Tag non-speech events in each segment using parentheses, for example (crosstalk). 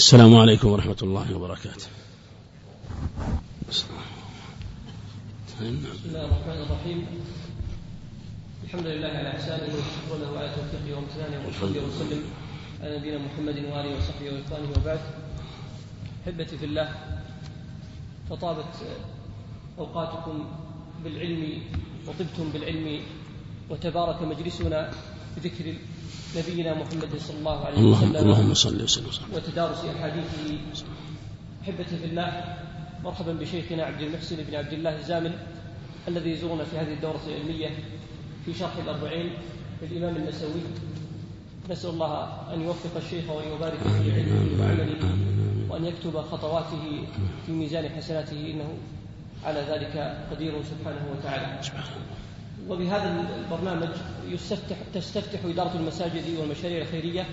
السلام عليكم ورحمة الله وبركاته. بسم الله الرحمن الرحيم. الحمد لله على احسانه وشكر له على توفيقه وامتنانه وصلي وسلم على نبينا محمد وآله وصحبه وإخوانه وبعد. احبتي في الله فطابت أوقاتكم بالعلم وطبتم بالعلم وتبارك مجلسنا بذكر نبينا محمد صلى الله عليه وسلم اللهم صل وسلم. وتدارس احاديثه احبتي في الله مرحبا بشيخنا عبد المحسن بن عبد الله الزامل الذي يزورنا في هذه الدورة العلمية في شرح الأربعين للإمام النسوي. نسأل الله أن يوفق الشيخ وأن يبارك في علمه وعمله وأن يكتب خطواته في ميزان حسناته إنه على ذلك قدير سبحانه وتعالى. وبهذا البرنامج يستفتح تستفتح إدارة المساجد والمشاريع الخيرية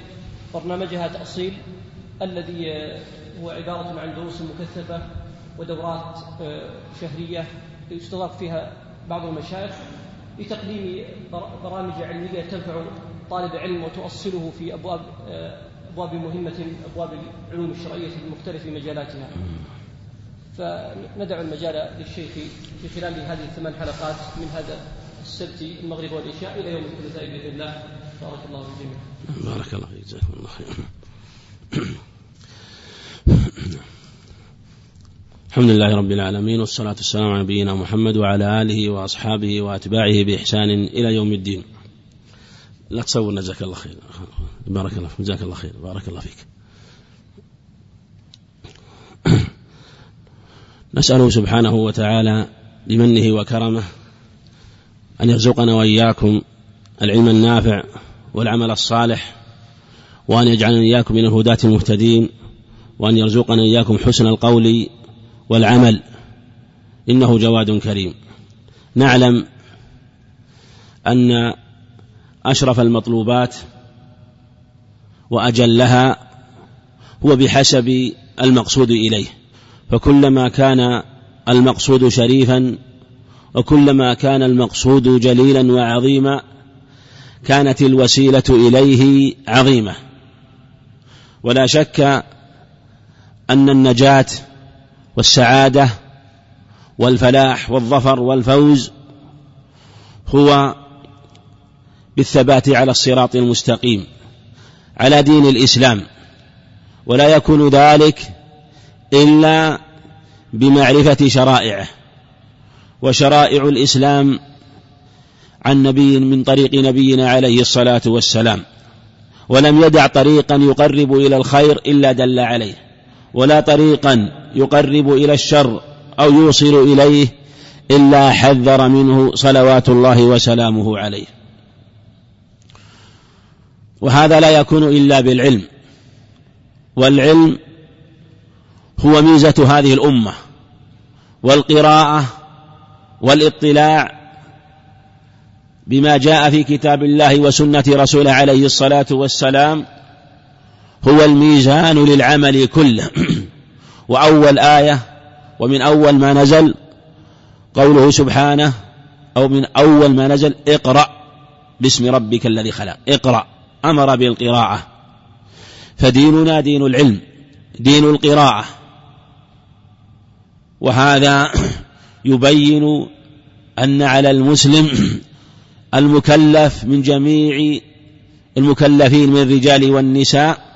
برنامجها تأصيل الذي هو عبارة عن دروس مكثفة ودورات شهرية يستضاف فيها بعض المشايخ لتقديم برامج علمية تنفع طالب علم وتؤصله في أبواب أبواب مهمة أبواب العلوم الشرعية في مختلف مجالاتها فندع المجال للشيخ في خلال هذه الثمان حلقات من هذا السبت المغرب والعشاء إلى يوم الثلاثاء بإذن الله. بارك الله في الجميع بارك الله فيك جزاكم الله خير الحمد لله رب العالمين والصلاة والسلام على نبينا محمد وعلى آله وأصحابه وأتباعه بإحسان إلى يوم الدين. لا تصور جزاك الله خير. بارك الله فيك جزاك الله خير. بارك الله فيك. نسأله سبحانه وتعالى بمنه وكرمه أن يرزقنا وإياكم العلم النافع والعمل الصالح وأن يجعلنا إياكم من الهداة المهتدين وأن يرزقنا إياكم حسن القول والعمل. إنه جواد كريم. نعلم أن أشرف المطلوبات وأجلها هو بحسب المقصود إليه. فكلما كان المقصود شريفا وكلما كان المقصود جليلا وعظيما كانت الوسيلة إليه عظيمة. ولا شك أن النجاة والسعادة والفلاح والظفر والفوز هو بالثبات على الصراط المستقيم على دين الإسلام. ولا يكون ذلك إلا بمعرفة شرائعه. وشرائع الإسلام عن نبي من طريق نبينا عليه الصلاة والسلام. ولم يدع طريقا يقرب إلى الخير إلا دل عليه ولا طريقا يقرب إلى الشر أو يوصل إليه إلا حذر منه صلوات الله وسلامه عليه. وهذا لا يكون إلا بالعلم والعلم هو ميزة هذه الأمة والقراءة والاطلاع بما جاء في كتاب الله وسنة رسوله عليه الصلاة والسلام هو الميزان للعمل كله. (clears throat) وأول آية ومن أول ما نزل قوله سبحانه أو من أول ما نزل اقرأ باسم ربك الذي خلق. اقرأ أمر بالقراءة. فديننا دين العلم دين القراءة. وهذا (clears throat) يبين أن على المسلم المكلف من جميع المكلفين من الرجال والنساء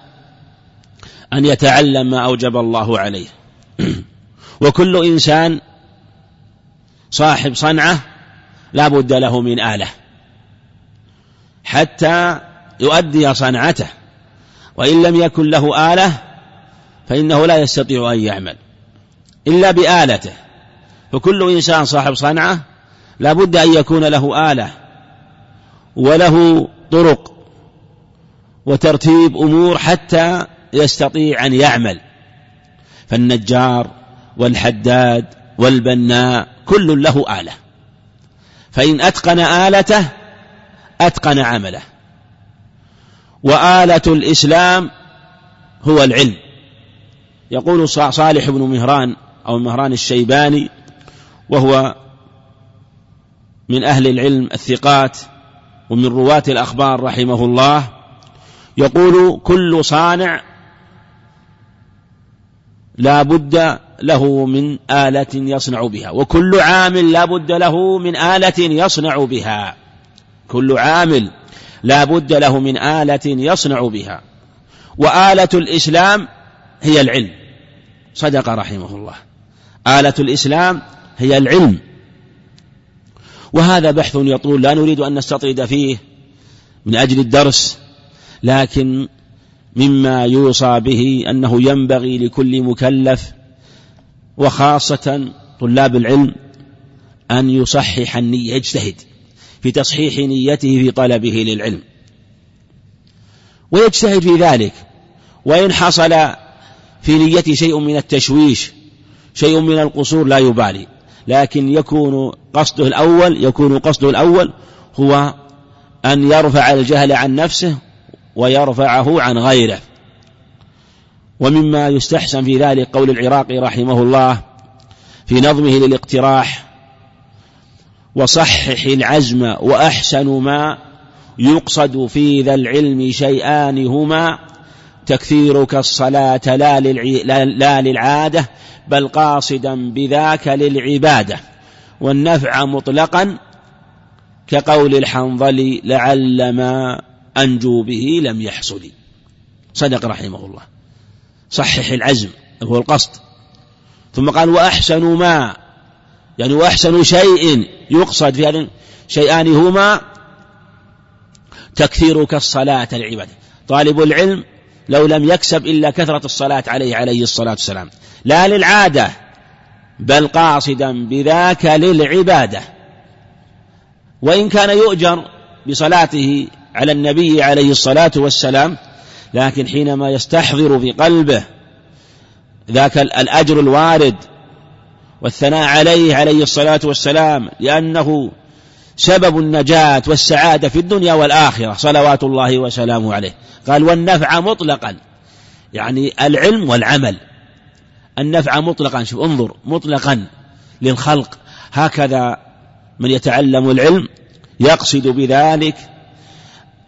أن يتعلم ما أوجب الله عليه. وكل إنسان صاحب صنعة لا بد له من آلة. حتى يؤدي صنعته. وإن لم يكن له آلة فإنه لا يستطيع أن يعمل. إلا بآلته. فكل إنسان صاحب صنعة لا بد أن يكون له آلة وله طرق وترتيب أمور حتى يستطيع أن يعمل. فالنجار والحداد والبناء كل له آلة. فإن أتقن آلته أتقن عمله. وآلة الإسلام هو العلم. يقول صالح بن مهران أو مهران الشيباني وهو من أهل العلم الثقات ومن رواة الأخبار رحمه الله يقول كل صانع لا بد له من آلة يصنع بها وكل عامل لا بد له من آلة يصنع بها كل عامل لا بد له من آلة يصنع بها وآلة الإسلام هي العلم صدق رحمه الله آلة الإسلام هي العلم. وهذا بحث يطول لا نريد أن نستطرد فيه من أجل الدرس لكن مما يوصى به أنه ينبغي لكل مكلف وخاصة طلاب العلم أن يصحح النية يجتهد في تصحيح نيته في طلبه للعلم. ويجتهد في ذلك وإن حصل في نيته شيء من التشويش شيء من القصور لا يبالي. لكن يكون قصده الأول يكون قصده الأول هو أن يرفع الجهل عن نفسه ويرفعه عن غيره. ومما يستحسن في ذلك قول العراقي رحمه الله في نظمه للاقتراح وصحح العزم وأحسن ما يقصد في ذا العلم شيئان هما تكثيرك الصلاة لا, لا للعادة بل قاصدا بذاك للعبادة. والنفع مطلقا كقول الحنظل لعل ما أنجو به لم يحصل. صدق رحمه الله. صحح العزم هو القصد. ثم قال وأحسن ما يعني وأحسن شيء يقصد في هذا شيئان هما تكثيرك الصلاة العبادة طالب العلم لو لم يكسب إلا كثرة الصلاة عليه عليه الصلاة والسلام. لا للعادة بل قاصدا بذاك للعبادة. وإن كان يؤجر بصلاته على النبي عليه الصلاة والسلام لكن حينما يستحضر في قلبه ذاك الأجر الوارد والثناء عليه عليه الصلاة والسلام لأنه سبب النجاة والسعادة في الدنيا والآخرة صلوات الله وسلامه عليه. قال والنفع مطلقا. يعني العلم والعمل. النفع مطلقا شوف انظر مطلقا للخلق. هكذا من يتعلم العلم يقصد بذلك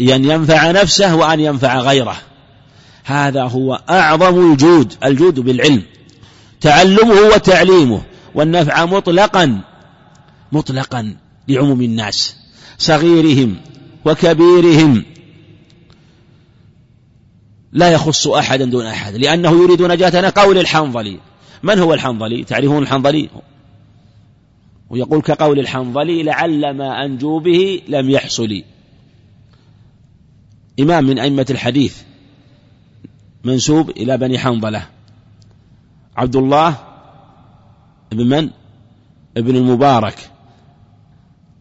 أن ينفع نفسه وأن ينفع غيره. هذا هو أعظم الجود الجود بالعلم. تعلمه وتعليمه. والنفع مطلقا مطلقا. لعموم الناس صغيرهم وكبيرهم. لا يخص أحدا دون أحد لأنه يريد نجاتنا قول الحنظلي. من هو الحنظلي؟ تعرفون الحنظلي؟ ويقول كقول الحنظلي لعل ما أنجو به لم يحصل. إمام من أئمة الحديث منسوب إلى بني حنظلة. عبد الله بن من؟ ابن المبارك.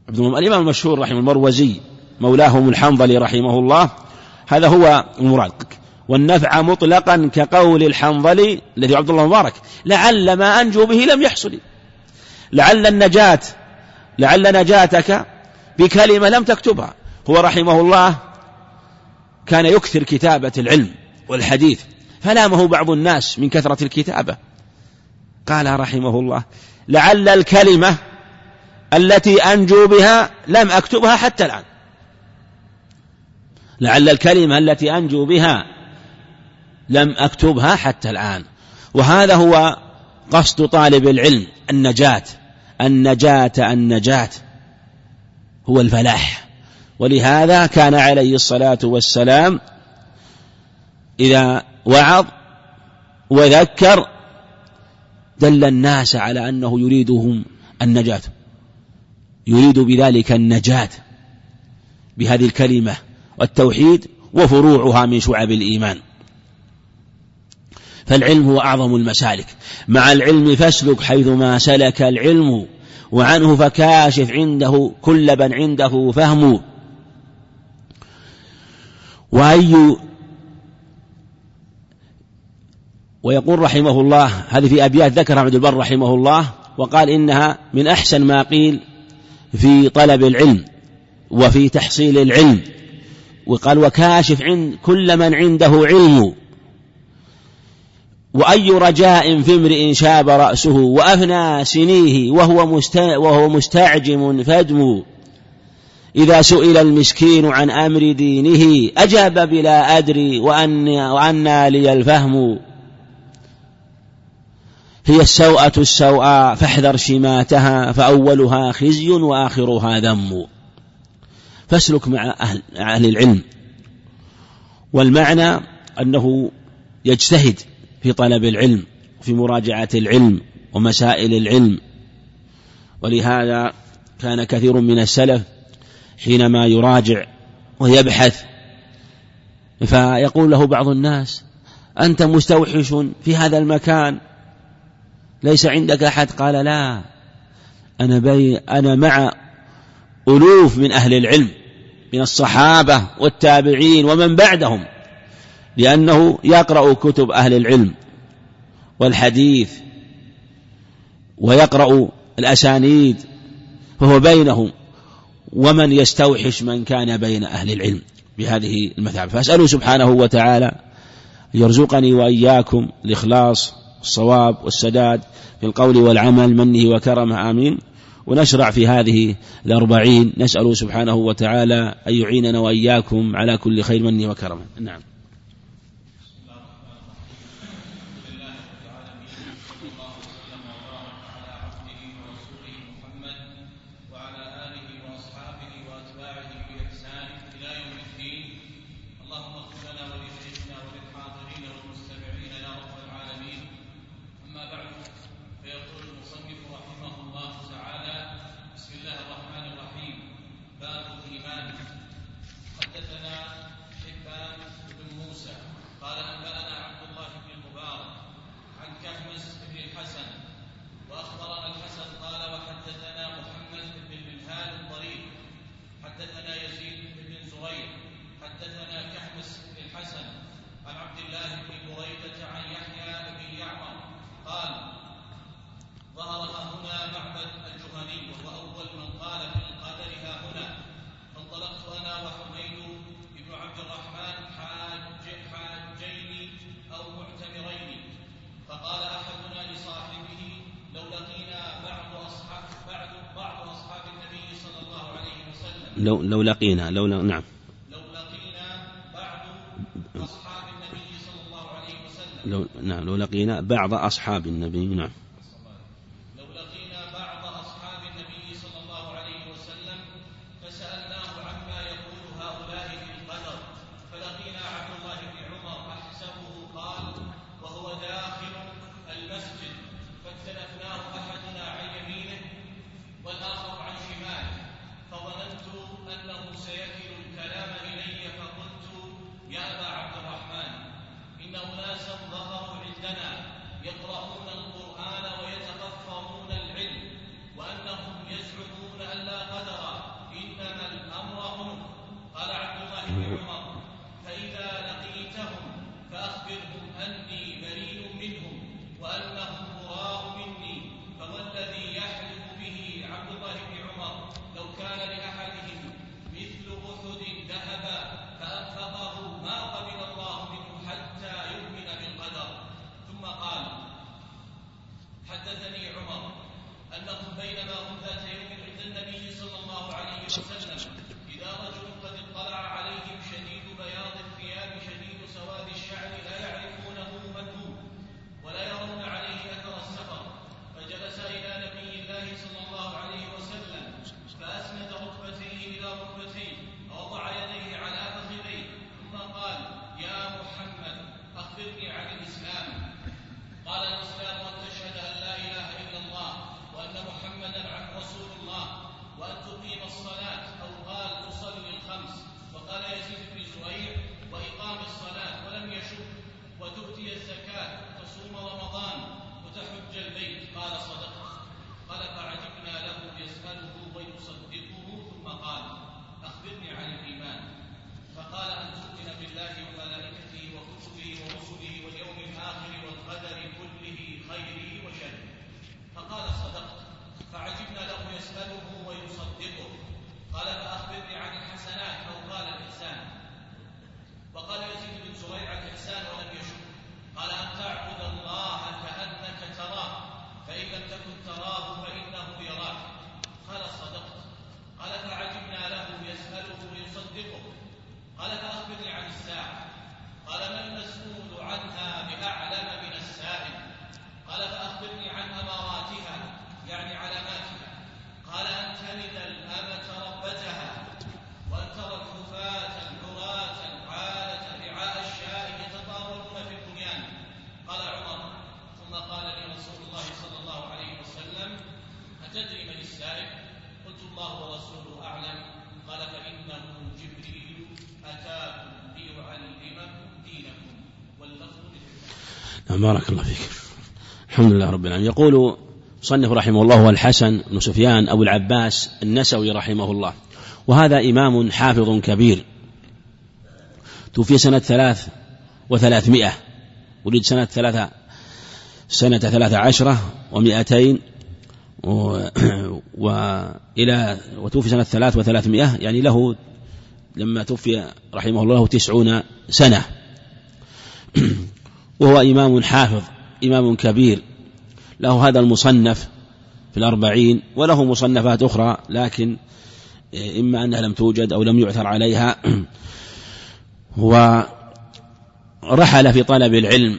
عبد الإمام المشهور رحمه المروزي مولاهم الحنظلي رحمه الله هذا هو المراد. والنفع مطلقا كقول الحنظلي الذي عبد الله المبارك. لعل ما أنجو به لم يحصل. لعل النجاة لعل نجاتك بكلمة لم تكتبها. هو رحمه الله كان يكثر كتابة العلم والحديث فلامه بعض الناس من كثرة الكتابة. قال رحمه الله لعل الكلمة التي أنجو بها لم أكتبها حتى الآن. لعل الكلمة التي أنجو بها لم أكتبها حتى الآن. وهذا هو قصد طالب العلم النجاة. النجاة النجاة هو الفلاح. ولهذا كان عليه الصلاة والسلام إذا وعظ وذكر دل الناس على أنه يريدهم النجاة. يريد بذلك النجاة بهذه الكلمة والتوحيد وفروعها من شعب الإيمان. فالعلم هو أعظم المسالك. مع العلم فاسلك حيثما سلك العلم وعنه فكاشف عنده كل من عنده فهم وأي ويقول رحمه الله هذه في أبيات ذكرها عبد البر رحمه الله وقال إنها من أحسن ما قيل في طلب العلم وفي تحصيل العلم. وقال وكاشف عند كل من عنده علم. وأي رجاء في امرئ شاب رأسه وأفنى سنيه وهو, وهو مستعجم فدم إذا سئل المسكين عن أمر دينه أجاب بلا أدري وأن وأنى لي الفهم. هي السوءة السوء فاحذر شماتها فأولها خزي وآخرها ذم. فاسلك مع أهل, أهل العلم. والمعنى أنه يجتهد في طلب العلم وفي مراجعة العلم ومسائل العلم. ولهذا كان كثير من السلف حينما يراجع ويبحث فيقول له بعض الناس أنت مستوحش في هذا المكان. ليس عندك أحد؟ قال لا. أنا بي أنا مع ألوف من أهل العلم من الصحابة والتابعين ومن بعدهم لأنه يقرأ كتب أهل العلم والحديث ويقرأ الأسانيد فهو بينهم ومن يستوحش من كان بين أهل العلم بهذه المثابة. فأسأله سبحانه وتعالى يرزقني وإياكم الإخلاص الصواب والسداد في القول والعمل منه وكرمه آمين. ونشرع في هذه الأربعين نسأل سبحانه وتعالى أن يعيننا وإياكم على كل خير منه وكرمه. نعم. لو لو لقينا لو نعم. لو لقينا بعض أصحاب النبي صلى الله عليه وسلم. لو نعم لو لقينا بعض أصحاب النبي نعم. بارك الله فيك. الحمد لله رب العالمين. يقول صنف رحمه الله الحسن بن سفيان أبو العباس النسوي رحمه الله. وهذا إمام حافظ كبير. توفي سنة ثلاث وثلاثمائة. ولد سنة ثلاثة سنة ثلاثة عشرة ومائتين. وإلى وتوفي سنة ثلاث وثلاثمائة. يعني له لما توفي رحمه الله تسعون سنة. وهو إمام حافظ إمام كبير. له هذا المصنف في الأربعين وله مصنفات أخرى لكن إما أنها لم توجد أو لم يعثر عليها. (clears throat) ورحل في طلب العلم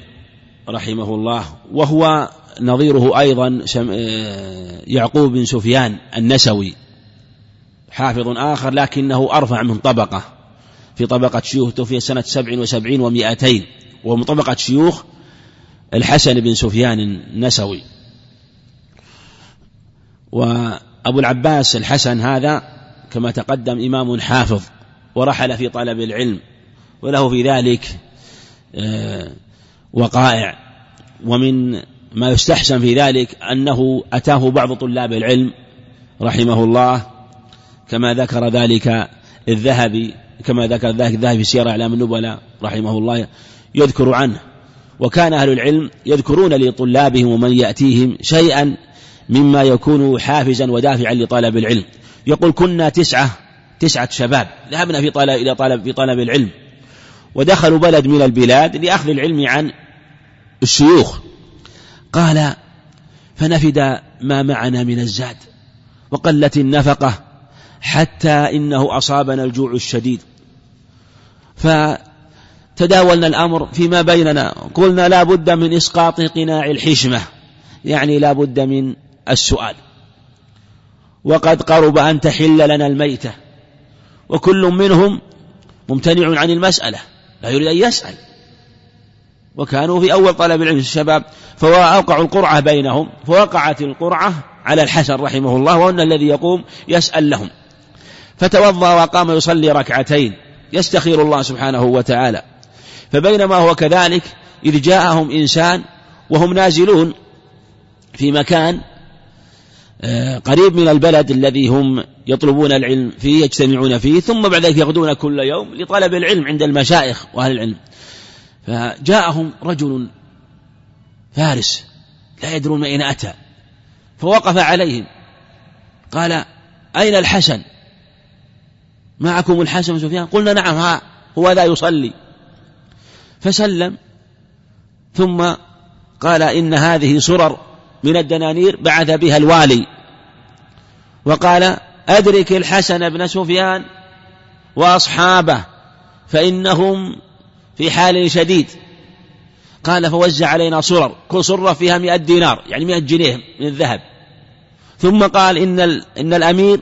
رحمه الله وهو نظيره أيضا يعقوب بن سفيان النسوي. حافظ آخر لكنه أرفع من طبقة في طبقة شيوخ توفي سنة سبع وسبعين ومائتين. ومن طبقة شيوخ الحسن بن سفيان النسوي. وأبو العباس الحسن هذا كما تقدم إمام حافظ ورحل في طلب العلم وله في ذلك آه، وقائع. ومن ما يستحسن في ذلك أنه أتاه بعض طلاب العلم رحمه الله كما ذكر ذلك الذهبي كما ذكر ذلك الذهبي في سير أعلام النبلاء رحمه الله يذكر عنه. وكان أهل العلم يذكرون لطلابهم ومن يأتيهم شيئا مما يكون حافزا ودافعا لطلب العلم. يقول كنا تسعة تسعة شباب. ذهبنا في طلب إلى طلب في طلب العلم. ودخلوا بلد من البلاد لأخذ العلم عن الشيوخ. قال فنفد ما معنا من الزاد وقلت النفقة حتى إنه أصابنا الجوع الشديد. فتداولنا الأمر فيما بيننا. قلنا لا بد من إسقاط قناع الحشمة. يعني لا بد من السؤال. وقد قرب أن تحل لنا الميتة. وكل منهم ممتنع عن المسألة. لا يريد أن يسأل. وكانوا في أول طلب العلم الشباب فأوقعوا القرعة بينهم. فوقعت القرعة على الحسن رحمه الله وأن الذي يقوم يسأل لهم. فتوضأ وقام يصلي ركعتين. يستخير الله سبحانه وتعالى. فبينما هو كذلك إذ جاءهم إنسان وهم نازلون في مكان آه، قريب من البلد الذي هم يطلبون العلم فيه يجتمعون فيه ثم بعد ذلك يغدون كل يوم لطلب العلم عند المشايخ وأهل العلم. فجاءهم رجل فارس لا يدرون من أين أتى فوقف عليهم قال أين الحسن؟ معكم الحسن سفيان؟ قلنا نعم ها هو ذا يصلي. فسلم. ثم قال إن هذه سرر من الدنانير بعث بها الوالي. وقال أدرك الحسن بن سفيان وأصحابه فإنهم في حال شديد. قال فوزع علينا صرر كل صرة فيها مئة دينار يعني مئة جنيه من الذهب. ثم قال إن, إن الأمير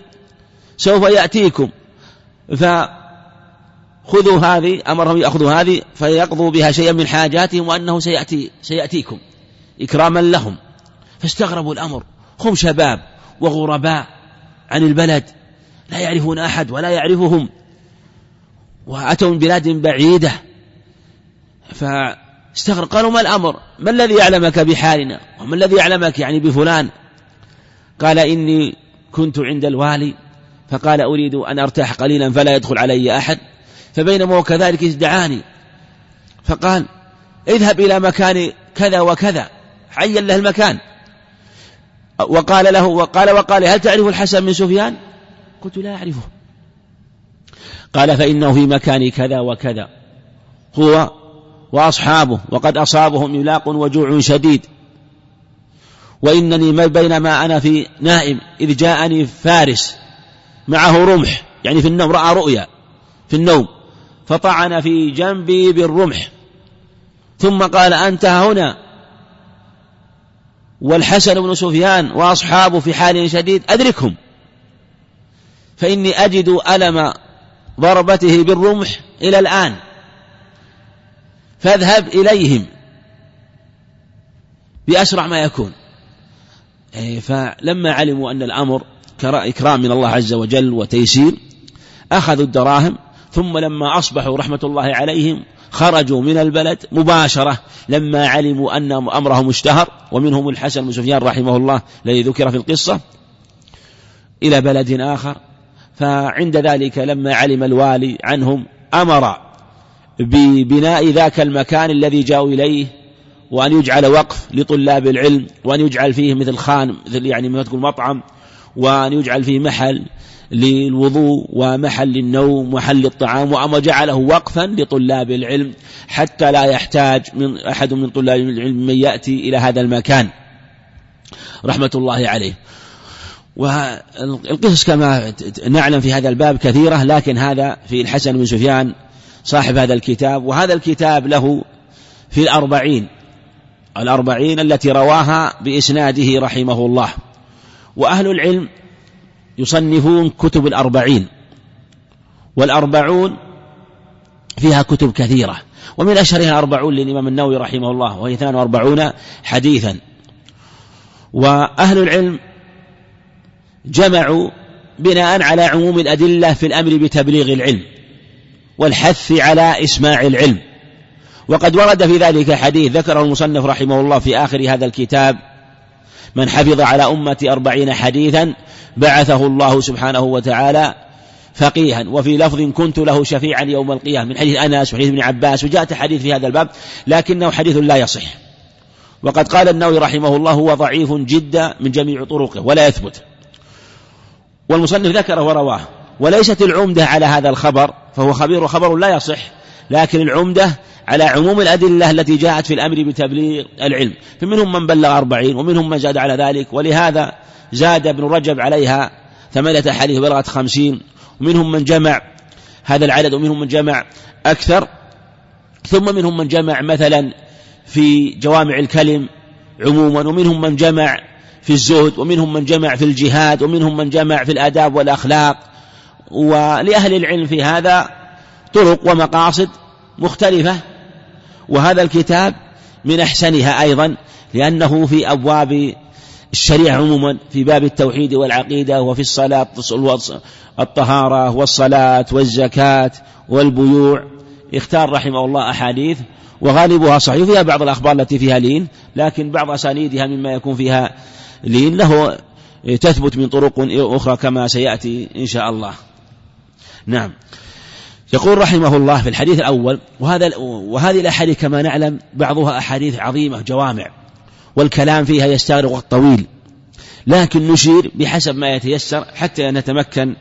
سوف يأتيكم. فخذوا هذه أمرهم يأخذوا هذه فيقضوا بها شيئا من حاجاتهم وأنه سيأتي سيأتيكم إكراما لهم. فاستغربوا الأمر. هم شباب وغرباء عن البلد لا يعرفون أحد ولا يعرفهم. وأتوا من بلاد بعيدة. فاستغرب قالوا ما الأمر؟ ما الذي يعلمك بحالنا؟ وما الذي يعلمك يعني بفلان؟ قال إني كنت عند الوالي. فقال أريد أن أرتاح قليلا فلا يدخل علي أحد. فبينما هو كذلك ازدعاني. فقال اذهب إلى مكان كذا وكذا عين له المكان. وقال له وقال وقال هل تعرف الحسن من سفيان؟ قلت لا أعرفه. قال فإنه في مكان كذا وكذا. هو وأصحابه وقد أصابهم إملاق وجوع شديد. وإنني بينما أنا في نائم إذ جاءني فارس معه رمح يعني في النوم رأى رؤيا في النوم. فطعن في جنبي بالرمح. ثم قال أنت هنا. والحسن بن سفيان وأصحابه في حال شديد أدركهم. فإني أجد ألم ضربته بالرمح إلى الآن. فاذهب إليهم. بأسرع ما يكون. إيه، فلما علموا أن الأمر إكرام من الله عز وجل وتيسير أخذوا الدراهم ثم لما أصبحوا رحمة الله عليهم خرجوا من البلد مباشرة لما علموا أن أمرهم اشتهر ومنهم الحسن بن سفيان رحمه الله الذي ذكر في القصة إلى بلد آخر. فعند ذلك لما علم الوالي عنهم أمر ببناء ذاك المكان الذي جاءوا إليه وأن يجعل وقف لطلاب العلم وأن يجعل فيه مثل خان مثل يعني ما تقول مطعم وأن يجعل فيه محل للوضوء ومحل للنوم ومحل للطعام وأما جعله وقفا لطلاب العلم حتى لا يحتاج من أحد من طلاب العلم من يأتي إلى هذا المكان. رحمة الله عليه. والقصص كما نعلم في هذا الباب كثيرة لكن هذا في الحسن بن سفيان صاحب هذا الكتاب وهذا الكتاب له في الأربعين. الأربعين التي رواها بإسناده رحمه الله. وأهل العلم يصنفون كتب الأربعين والأربعون فيها كتب كثيرة. ومن أشهرها أربعون للإمام النووي رحمه الله وهي 42 حديثا. وأهل العلم جمعوا بناء على عموم الأدلة في الأمر بتبليغ العلم والحث على إسماع العلم. وقد ورد في ذلك حديث ذكره المصنف رحمه الله في آخر هذا الكتاب من حفظ على أمتي أربعين حديثا بعثه الله سبحانه وتعالى فقيها. وفي لفظ كنت له شفيعا يوم القيامة. من حديث أنس وحديث ابن عباس وجاءت حديث في هذا الباب لكنه حديث لا يصح. وقد قال النووي رحمه الله هو ضعيف جدا من جميع طرقه ولا يثبت. والمصنف ذكره ورواه. وليست العمدة على هذا الخبر فهو خبير وخبر لا يصح لكن العمدة على عموم الأدلة التي جاءت في الأمر بتبليغ العلم. فمنهم من بلغ أربعين ومنهم من زاد على ذلك ولهذا زاد ابن رجب عليها ثمانية حديث بلغت خمسين. ومنهم من جمع هذا العدد ومنهم من جمع أكثر. ثم منهم من جمع مثلا في جوامع الكلم عموما ومنهم من جمع في الزهد ومنهم من جمع في الجهاد ومنهم من جمع في الآداب والأخلاق. ولأهل العلم في هذا طرق ومقاصد مختلفة. وهذا الكتاب من أحسنها أيضا لأنه في أبواب الشريعة عموما في باب التوحيد والعقيدة وفي الصلاة الطهارة والصلاة والزكاة والبيوع. اختار رحمه الله أحاديث وغالبها صحيح فيها بعض الأخبار التي فيها لين لكن بعض أسانيدها مما يكون فيها لين له تثبت من طرق أخرى كما سيأتي إن شاء الله. نعم. يقول رحمه الله في الحديث الأول وهذا وهذه الأحاديث كما نعلم بعضها أحاديث عظيمة جوامع والكلام فيها يستغرق وقت طويل. لكن نشير بحسب ما يتيسر حتى نتمكن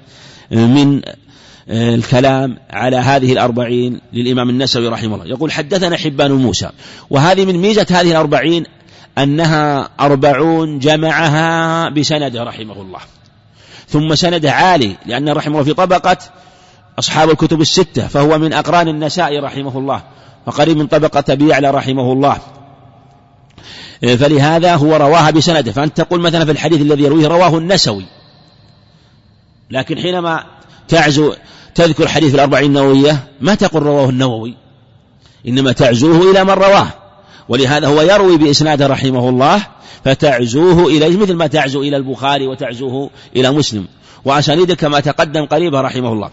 من الكلام على هذه الأربعين للإمام النسوي رحمه الله. يقول حدثنا حبان موسى وهذه من ميزة هذه الأربعين أنها أربعون جمعها بسنده رحمه الله. ثم سنده عالي لأن رحمه الله في طبقة أصحاب الكتب الستة فهو من أقران النسائي رحمه الله وقريب من طبقة أبي يعلى رحمه الله. فلهذا هو رواها بسنده. فأنت تقول مثلا في الحديث الذي يرويه رواه النسوي. لكن حينما تعزو تذكر حديث الأربعين النووية ما تقول رواه النووي؟ إنما تعزوه إلى من رواه. ولهذا هو يروي بإسناده رحمه الله فتعزوه إليه مثل ما تعزو إلى البخاري وتعزوه إلى مسلم. وأسانيده كما تقدم قريبا رحمه الله.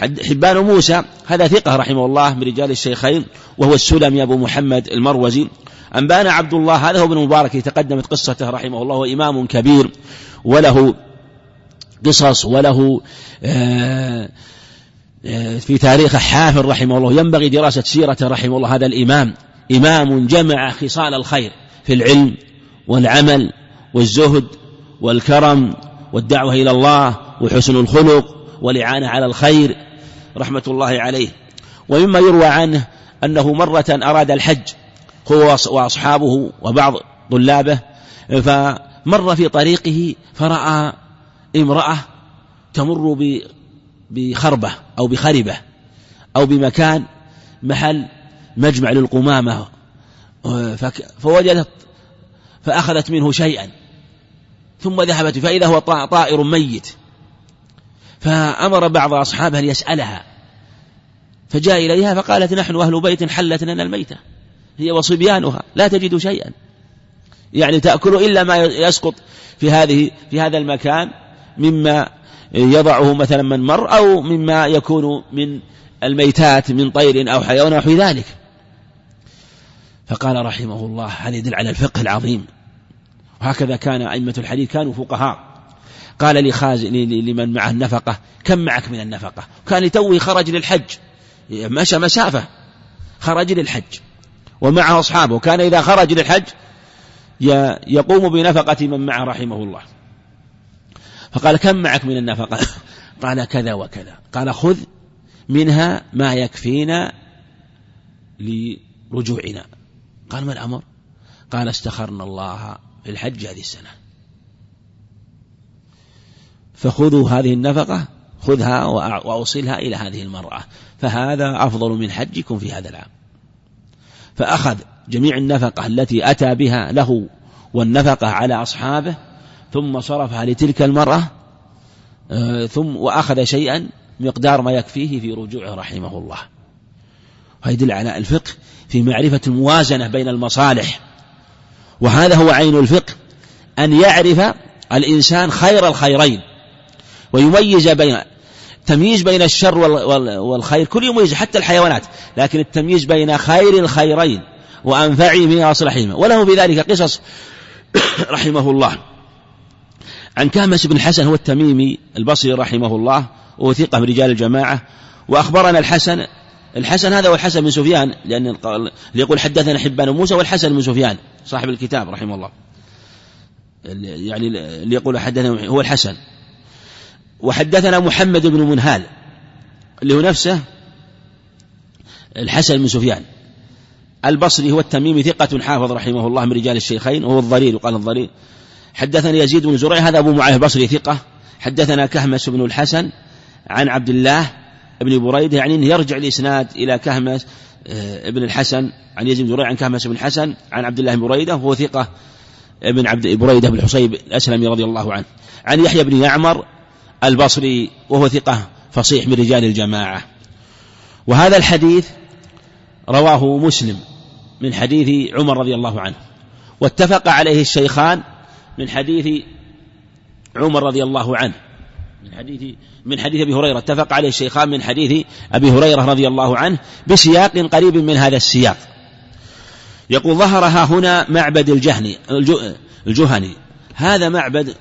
حبان موسى هذا ثقة رحمه الله من رجال الشيخين وهو السلمي أبو محمد المروزي. أنبانا عبد الله هذا هو ابن مبارك تقدمت قصته رحمه الله وإمام كبير وله قصص وله آه، آه، في تاريخه حافل رحمه الله ينبغي دراسة سيرته رحمه الله هذا الإمام. إمام جمع خصال الخير في العلم والعمل والزهد والكرم والدعوة إلى الله وحسن الخلق والإعانة على الخير. رحمة الله عليه. ومما يروى عنه أنه مرة أراد الحج هو وأصحابه وبعض طلابه فمر في طريقه فرأى امرأة تمر بخربة أو بخربة أو بمكان محل مجمع للقمامة فوجدت فأخذت منه شيئا. ثم ذهبت فإذا هو طائر ميت فأمر بعض أصحابه أن يسألها. فجاء إليها فقالت نحن أهل بيت حلت لنا الميتة. هي وصبيانها لا تجد شيئا. يعني تأكل إلا ما يسقط في هذه في هذا المكان مما يضعه مثلا من مر أو مما يكون من الميتات من طير أو حيوان أو ذلك. فقال رحمه الله هذا يدل على الفقه العظيم. وهكذا كان أئمة الحديث كانوا فقهاء. قال لخازن لمن معه النفقة كم معك من النفقة؟ كان لتوه خرج للحج. مشى مسافة خرج للحج. ومعه أصحابه كان إذا خرج للحج يقوم بنفقة من معه رحمه الله. فقال كم معك من النفقة؟ (laughs) قال كذا وكذا. قال خذ منها ما يكفينا لرجوعنا. قال ما الأمر؟ قال استخرنا الله في الحج هذه السنة. فخذوا هذه النفقة خذها وأوصلها إلى هذه المرأة. فهذا أفضل من حجكم في هذا العام. فأخذ جميع النفقة التي أتى بها له والنفقة على أصحابه ثم صرفها لتلك المرأة ثم وأخذ شيئا مقدار ما يكفيه في رجوعه رحمه الله. ويدل على الفقه في معرفة الموازنة بين المصالح. وهذا هو عين الفقه أن يعرف الإنسان خير الخيرين ويميز بين تمييز بين الشر والخير كل يميز حتى الحيوانات لكن التمييز بين خير الخيرين وأنفعهما وأصلحهما وله في ذلك قصص (coughs) رحمه الله. عن كامس بن الحسن هو التميمي البصري رحمه الله وهو ثقة من رجال الجماعة. وأخبرنا الحسن الحسن هذا هو الحسن بن سفيان لأن يقول حدثنا حبان موسى والحسن بن سفيان صاحب الكتاب رحمه الله. يعني اللي يقول حدثنا هو الحسن. وحدثنا محمد بن منهال اللي هو نفسه الحسن بن سفيان. البصري هو التميمي ثقة حافظ رحمه الله من رجال الشيخين وهو الضرير وقال الضرير حدثنا يزيد بن زريع هذا أبو معاوية البصري ثقة. حدثنا كهمس بن الحسن عن عبد الله بن بريدة يعني أنه يرجع الإسناد إلى كهمس آه، ابن الحسن عن يزيد بن زريع عن كهمس بن الحسن عن عبد الله بن بريدة وهو ثقة ابن عبد بريدة بن الحصيب الأسلمي رضي الله عنه. عن يحيى بن يعمر البصري وهو ثقة فصيح من رجال الجماعة. وهذا الحديث رواه مسلم من حديث عمر رضي الله عنه. واتفق عليه الشيخان من حديث عمر رضي الله عنه. من حديث من حديث أبي هريرة. اتفق عليه الشيخان من حديث أبي هريرة رضي الله عنه بسياق قريب من هذا السياق. يقول ظهر ها هنا معبد الجهني الجهني. هذا معبد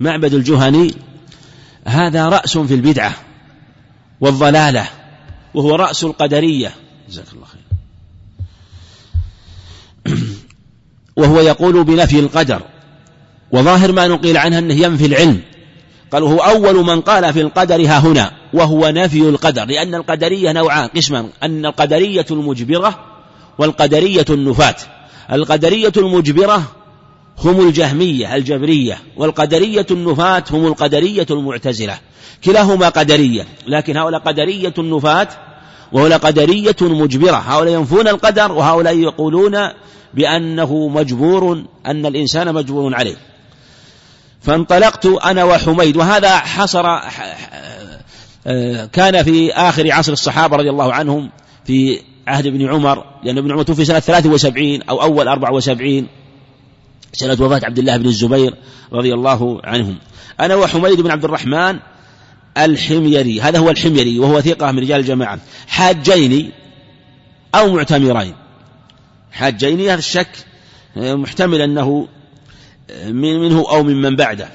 معبد الجهني هذا رأس في البدعة والضلالة وهو رأس القدرية. جزاك الله خير. (clears throat) وهو يقول بنفي القدر وظاهر ما نقيل عنه أنه ينفي العلم. قال هو أول من قال في القدر ها هنا وهو نفي القدر لأن القدرية نوعان. قسما أن القدرية المجبرة والقدرية النفاة. القدرية المجبرة هم الجهمية الجبرية والقدرية النفاة هم القدرية المعتزلة. كلاهما قدرية لكن هؤلاء قدرية النفاة وهؤلاء قدرية مجبرة. هؤلاء ينفون القدر وهؤلاء يقولون بأنه مجبور أن الإنسان مجبور عليه. فانطلقت أنا وحميد وهذا حصر كان في آخر عصر الصحابة رضي الله عنهم في عهد ابن عمر لأن ابن عمر توفي سنة 73 أو أول 74 سنة وفاة عبد الله بن الزبير رضي الله عنهم. أنا وحميد بن عبد الرحمن الحميري هذا هو الحميري وهو ثقة من رجال الجماعة. حاجين أو معتمرين. حاجين هذا الشك محتمل أنه من منه أو ممن بعده.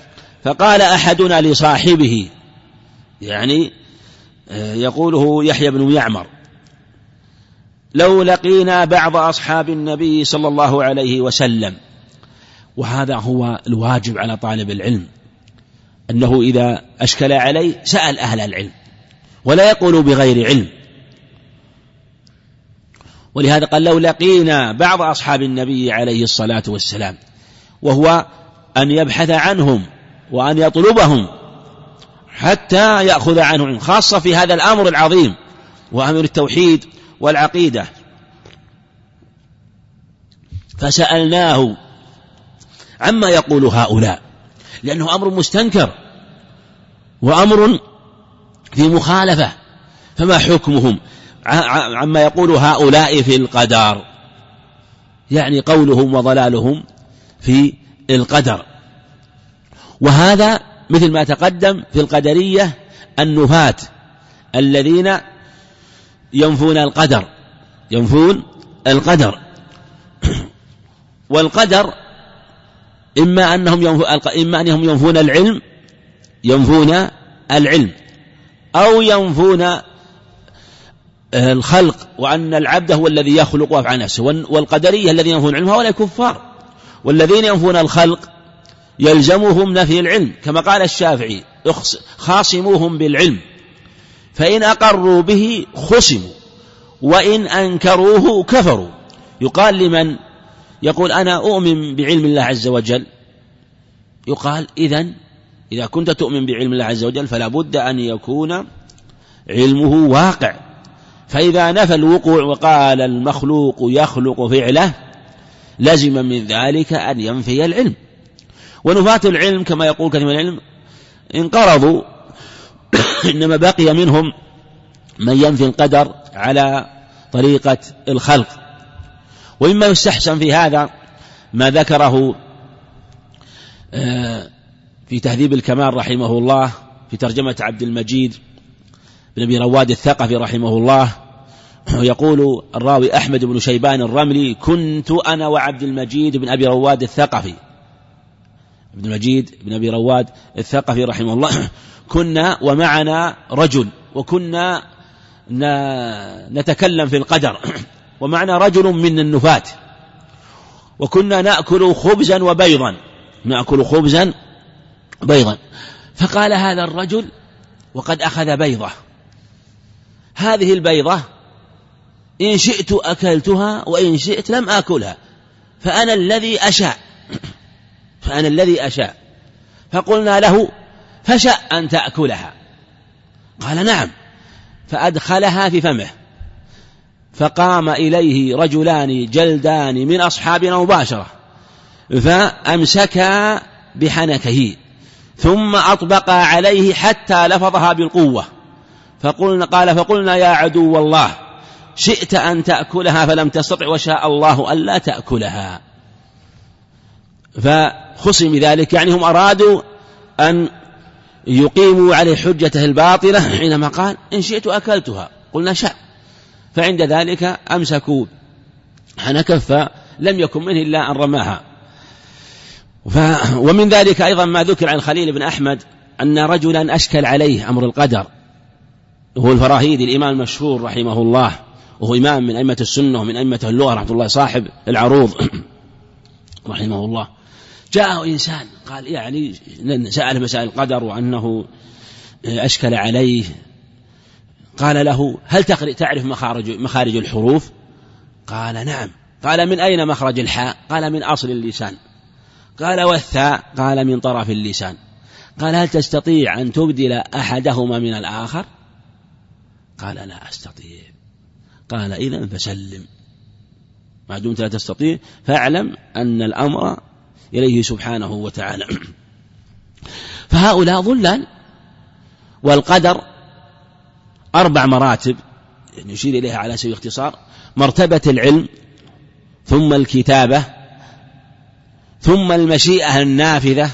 فقال أحدنا لصاحبه يعني يقوله يحيى بن يعمر لو لقينا بعض أصحاب النبي صلى الله عليه وسلم وهذا هو الواجب على طالب العلم. أنه إذا أشكل عليه سأل أهل العلم ولا يقول بغير علم. ولهذا قال لو لقينا بعض أصحاب النبي عليه الصلاة والسلام وهو أن يبحث عنهم وأن يطلبهم حتى يأخذ عنهم خاصة في هذا الأمر العظيم وأمر التوحيد والعقيدة. فسألناه عما يقول هؤلاء. لأنه أمر مستنكر وأمر في مخالفة. فما حكمهم؟ عما يقول هؤلاء في القدر. يعني قولهم وضلالهم في القدر. وهذا مثل ما تقدم في القدرية النفاة الذين ينفون القدر. ينفون القدر. (clears throat) والقدر إما أنهم ينفون إما أنهم ينفون العلم ينفون العلم. أو ينفون الخلق وأن العبد هو الذي يخلق ويفعل نفسه والقدرية الذين ينفون العلم هؤلاء كفار والذين ينفون الخلق يلزمهم نفي العلم. كما قال الشافعي خاصموهم بالعلم. فإن أقروا به خصموا وإن أنكروه كفروا. يقال لمن يقول أنا أؤمن بعلم الله عز وجل. يقال إذا إذا كنت تؤمن بعلم الله عز وجل فلا بد أن يكون علمه واقع. فإذا نفى الوقوع وقال المخلوق يخلق فعله لزم من ذلك أن ينفي العلم. ونفاة العلم كما يقول كثير من العلم انقرضوا. (coughs) إنما بقي منهم من ينفي القدر على طريقة الخلق. ومما يستحسن في هذا ما ذكره آه، في تهذيب الكمال رحمه الله في ترجمة عبد المجيد بن أبي رواد الثقفي رحمه الله يقول الراوي أحمد بن شيبان الرملي كنت أنا وعبد المجيد بن أبي رواد الثقفي. ابن المجيد بن أبي رواد الثقفي رحمه الله كنا ومعنا رجل وكنا نتكلم في القدر. ومعنا رجل من النفاة. وكنا نأكل خبزا وبيضا. نأكل خبزا بيضا. فقال هذا الرجل وقد أخذ بيضة. هذه البيضة إن شئت أكلتها وإن شئت لم آكلها. فأنا الذي أشاء. فأنا الذي أشاء. فقلنا له فشأ أن تأكلها. قال نعم. فأدخلها في فمه. فقام إليه رجلان جلدان من أصحابنا مباشرة فأمسكا بحنكه ثم أطبقا عليه حتى لفظها بالقوة. فقلنا قال فقلنا يا عدو الله شئت أن تأكلها فلم تستطع وشاء الله ألا تأكلها. فخصم بذلك يعني هم أرادوا أن يقيموا عليه حجته الباطلة حينما قال إن شئت أكلتها. قلنا شاء. فعند ذلك أمسكوا حنكه فلم يكن منه إلا أن رماها. ف ومن ذلك أيضا ما ذكر عن خليل بن أحمد أن رجلا أشكل عليه أمر القدر. هو الفراهيدي الإمام المشهور رحمه الله. وهو إمام من أئمة السنة ومن أئمة اللغة رحمة الله صاحب العروض (coughs) رحمه الله. جاءه إنسان قال يعني سأل مسائل القدر وأنه أشكل عليه قال له هل تعرف مخارج مخارج الحروف؟ قال نعم قال من أين مخرج الحاء؟ قال من أصل اللسان قال والثاء؟ قال من طرف اللسان قال هل تستطيع أن تبدل أحدهما من الآخر؟ قال لا أستطيع قال إذا فسلم ما دمت لا تستطيع فاعلم أن الأمر إليه سبحانه وتعالى (clears throat) فهؤلاء ضلال والقدر أربع مراتب يعني يشير إليها على سبيل الاختصار. مرتبة العلم ثم الكتابة ثم المشيئة النافذة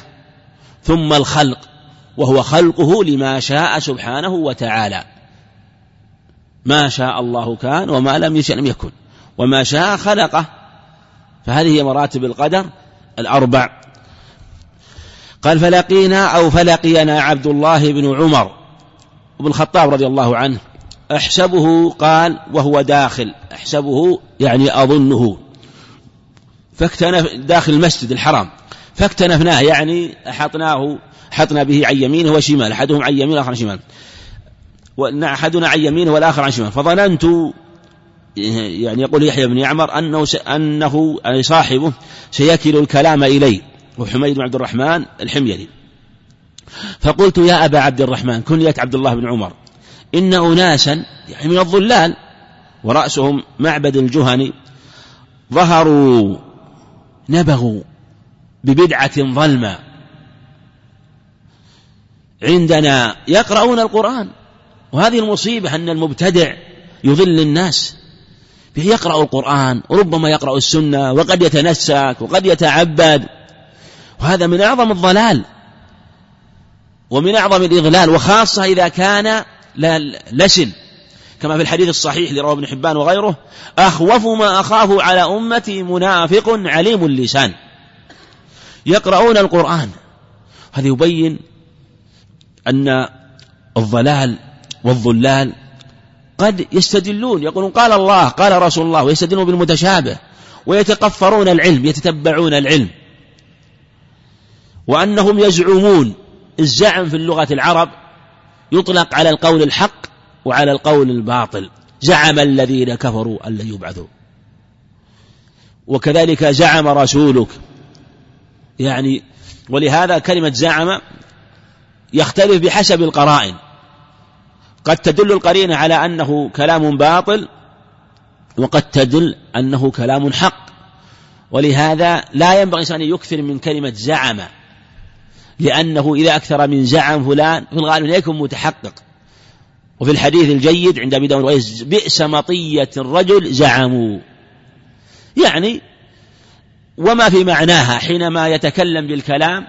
ثم الخلق وهو خلقه لما شاء سبحانه وتعالى. ما شاء الله كان وما لم يشأ لم يكن. وما شاء خلقه. فهذه هي مراتب القدر الأربع. قال فلقينا أو فلقينا عبد الله بن عمر. بن الخطاب رضي الله عنه أحسبه قال وهو داخل أحسبه يعني أظنه. فاكتنف داخل المسجد الحرام. فاكتنفناه يعني أحطناه حطنا به عن يمينه وشماله أحدهم عن يمينه والآخر عن شماله. أحدنا عن يمينه والآخر عن شماله. فظننت يعني يقول يحيى بن يعمر أنه أنه أي صاحبه سيكل الكلام إلي. وحميد بن عبد الرحمن الحميري. فقلت يا أبا عبد الرحمن كنية عبد الله بن عمر إن أناسا يعني من الظلال ورأسهم معبد الجهني ظهروا نبغوا ببدعة ظلمة. عندنا يقرؤون القرآن وهذه المصيبة أن المبتدع يضل الناس. يقرأ القرآن وربما يقرأ السنة وقد يتنسك وقد يتعبد. وهذا من أعظم الضلال. ومن أعظم الإضلال وخاصة إذا كان لسن كما في الحديث الصحيح لرواه ابن حبان وغيره أخوف ما أخاف على أمتي منافق عليم اللسان. يقرؤون القرآن. هذا يبين أن الضلال والضلال قد يستدلون يقولون قال الله قال رسول الله ويستدلون بالمتشابه ويتقفرون العلم يتتبعون العلم. وأنهم يزعمون الزعم في اللغة العرب يطلق على القول الحق وعلى القول الباطل. زعم الذين كفروا أن لن يبعثوا. وكذلك زعم رسولك. يعني ولهذا كلمة زعم يختلف بحسب القرائن. قد تدل القرينة على أنه كلام باطل وقد تدل أنه كلام حق. ولهذا لا ينبغي أن يكثر من كلمة زعم. لأنه إذا أكثر من زعم فلان في الغالب لا يكون متحقق. وفي الحديث الجيد عند أبي داود بئس مطية الرجل زعموا. يعني وما في معناها حينما يتكلم بالكلام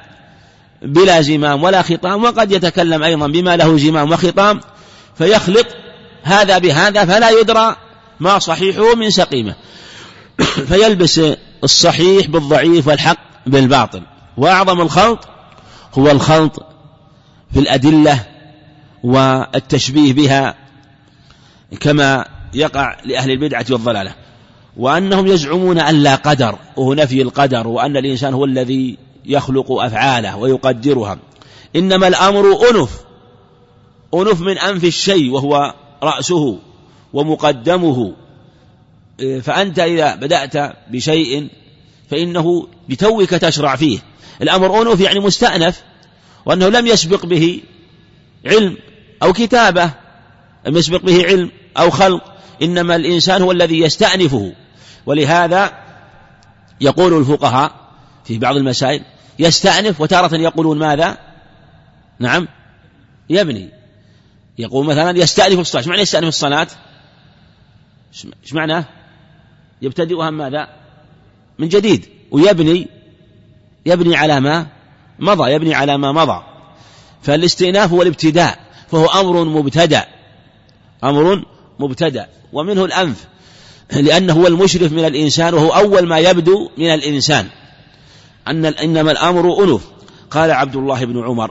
بلا زمام ولا خطام وقد يتكلم أيضا بما له زمام وخطام فيخلط هذا بهذا فلا يدرى ما صحيحه من سقيمة. (coughs) فيلبس الصحيح بالضعيف والحق بالباطل. وأعظم الخلط هو الخلط في الأدلة والتشبيه بها كما يقع لأهل البدعة والضلالة وأنهم يزعمون أن لا قدر وهو نفي القدر وأن الإنسان هو الذي يخلق أفعاله ويقدرها. إنما الأمر أنف أنف من أنف الشيء وهو رأسه ومقدمه. فأنت إذا بدأت بشيء فإنه لتوك تشرع فيه. الأمر أنف يعني مستأنف وأنه لم يسبق به علم أو كتابة لم يسبق به علم أو خلق إنما الإنسان هو الذي يستأنفه. ولهذا يقول الفقهاء في بعض المسائل يستأنف وتارة يقولون ماذا؟ نعم يبني يقول مثلا يستأنف الصلاة إيش معنى يستأنف الصلاة؟ إيش معنى؟ يبتدئها ماذا؟ من جديد. ويبني يبني على ما مضى يبني على ما مضى. فالاستئناف هو الابتداء فهو أمر مبتدأ. أمر مبتدأ. ومنه الأنف لأنه هو المشرف من الإنسان وهو أول ما يبدو من الإنسان. أن إنما الأمر أنف. قال عبد الله بن عمر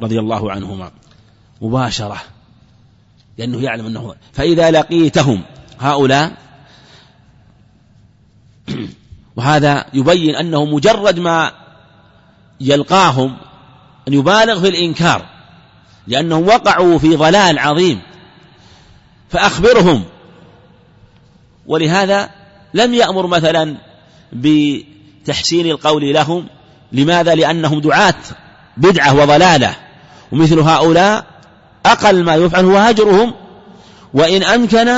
رضي الله عنهما مباشرة لأنه يعلم أنه فإذا لقيتهم هؤلاء (clears throat) وهذا يبين أنه مجرد ما يلقاهم أن يبالغ في الإنكار لأنهم وقعوا في ضلال عظيم فأخبرهم ولهذا لم يأمر مثلا بتحسين القول لهم لماذا؟ لأنهم دعاة بدعة وضلالة ومثل هؤلاء أقل ما يفعل هو هجرهم وإن أمكن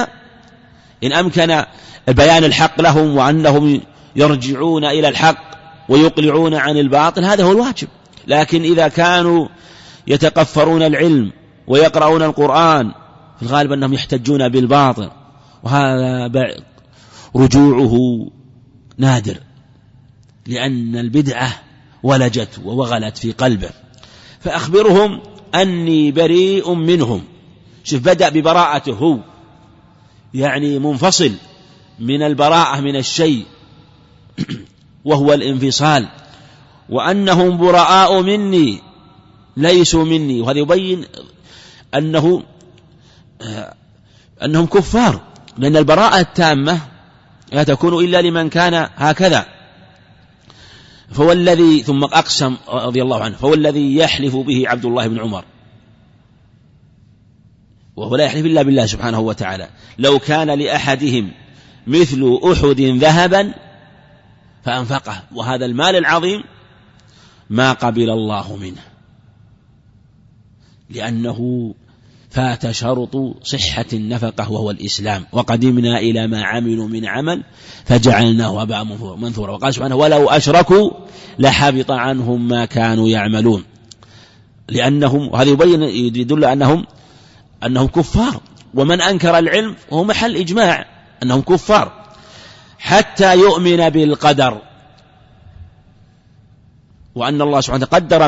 إن أمكن بيان الحق لهم وأنهم يرجعون إلى الحق ويقلعون عن الباطل هذا هو الواجب. لكن إذا كانوا يتقفرون العلم ويقرؤون القرآن في الغالب أنهم يحتجون بالباطل. وهذا رجوعه نادر لأن البدعة ولجت ووغلت في قلبه. فأخبرهم أني بريء منهم. شوف بدأ ببراءته هو يعني منفصل من البراءة من الشيء. (clears throat) وهو الانفصال. وأنهم براء مني ليسوا مني. وهذا يبين أنه أنهم كفار. لأن البراءة التامة لا تكون إلا لمن كان هكذا. فهو الذي ثم أقسم رضي الله عنه فهو الذي يحلف به عبد الله بن عمر. وهو لا يحلف إلا بالله سبحانه وتعالى. لو كان لأحدهم مثل أحد ذهبا فأنفقه. وهذا المال العظيم ما قبل الله منه. لأنه فات شرط صحة النفقة وهو الإسلام. وقدمنا إلى ما عملوا من عمل فجعلناه أبا منثورا. وقال سبحانه ولو أشركوا لحبط عنهم ما كانوا يعملون. لأنهم وهذا يبين يدل أنهم أنهم كفار. ومن أنكر العلم هو محل إجماع. أنهم كفار. حتى يؤمن بالقدر. وأن الله سبحانه قدر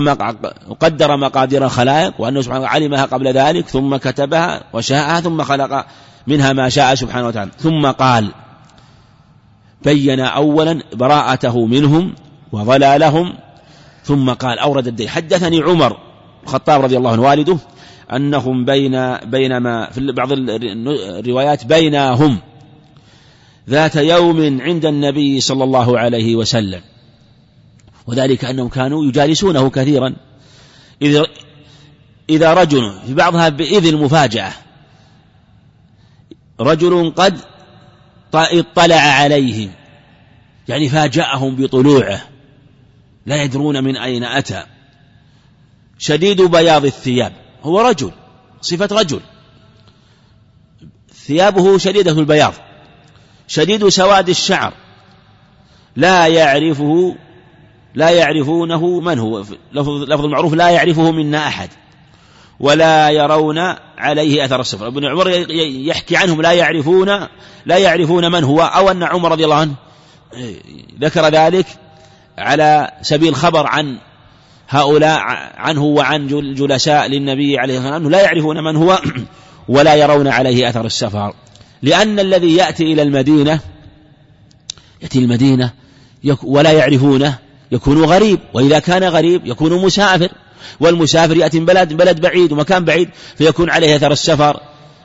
قدر مقادير الخلائق وأنه سبحانه علمها قبل ذلك ثم كتبها وشاءها ثم خلق منها ما شاء سبحانه وتعالى. ثم قال بين أولا براءته منهم وضلالهم ثم قال أورد الدين. حدثني عمر الخطاب رضي الله عنه والده أنهم بين بينما في بعض الروايات بينهم ذات يوم عند النبي صلى الله عليه وسلم. وذلك أنهم كانوا يجالسونه كثيرا. إذا إذا رجل في بعضها بإذن المفاجأة رجل قد اطلع عليهم. يعني فاجأهم بطلوعه. لا يدرون من أين أتى. شديد بياض الثياب. هو رجل صفة رجل. ثيابه شديدة البياض. شديد سواد الشعر. لا يعرفه لا يعرفونه من هو. لفظ المعروف لا يعرفه منا أحد. ولا يرون عليه أثر السفر ابن عمر يحكي عنهم لا يعرفون لا يعرفون من هو. أو أن عمر رضي الله عنه ذكر ذلك على سبيل خبر عن هؤلاء عنه وعن جلساء للنبي عليه الصلاة والسلام لا يعرفون من هو (clears throat) ولا يرون عليه أثر السفر لأن الذي يأتي إلى المدينة يأتي المدينة ولا يعرفونه يكون غريب وإذا كان غريب يكون مسافر والمسافر يأتي من بلد بلد بعيد ومكان بعيد فيكون عليه أثر السفر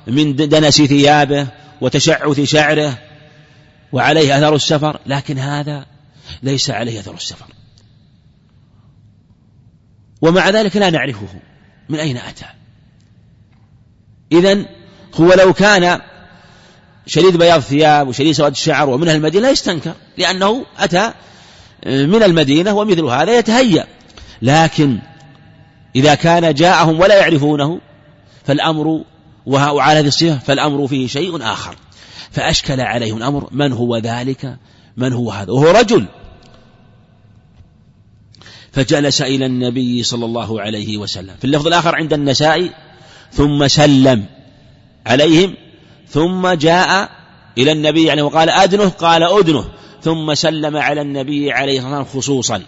من دنس ثيابه وتشعث شعره وعليه أثر السفر لكن هذا ليس عليه أثر السفر. ومع ذلك لا نعرفه من أين أتى؟ إذا هو لو كان شديد بياض الثياب وشديد سواد الشعر ومن المدينة لا يستنكر لأنه أتى من المدينة ومثل هذا يتهيأ. لكن إذا كان جاءهم ولا يعرفونه فالأمر وعلى هذه الصفة فالأمر فيه شيء آخر. فأشكل عليهم الأمر من هو ذلك؟ من هو هذا؟ وهو رجل. فجلس إلى النبي صلى الله عليه وسلم. في اللفظ الآخر عند النساء ثم سلم عليهم ثم جاء إلى النبي يعني وقال أدنه قال أدنه. ثم سلم على النبي عليه الصلاة والسلام خصوصا.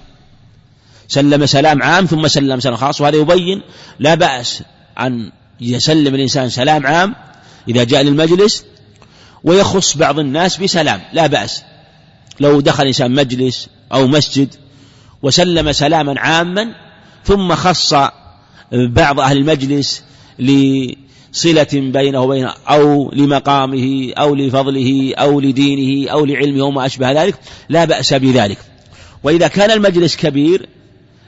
سلم سلام عام ثم سلم سلام خاص. وهذا يبين لا بأس أن يسلم الإنسان سلام عام إذا جاء للمجلس ويخص بعض الناس بسلام. لا بأس. لو دخل إنسان مجلس أو مسجد وسلم سلاما عاما ثم خص بعض أهل المجلس لصلة بينه وبينه أو لمقامه أو لفضله أو لدينه أو لعلمه وما أشبه ذلك لا بأس بذلك. وإذا كان المجلس كبير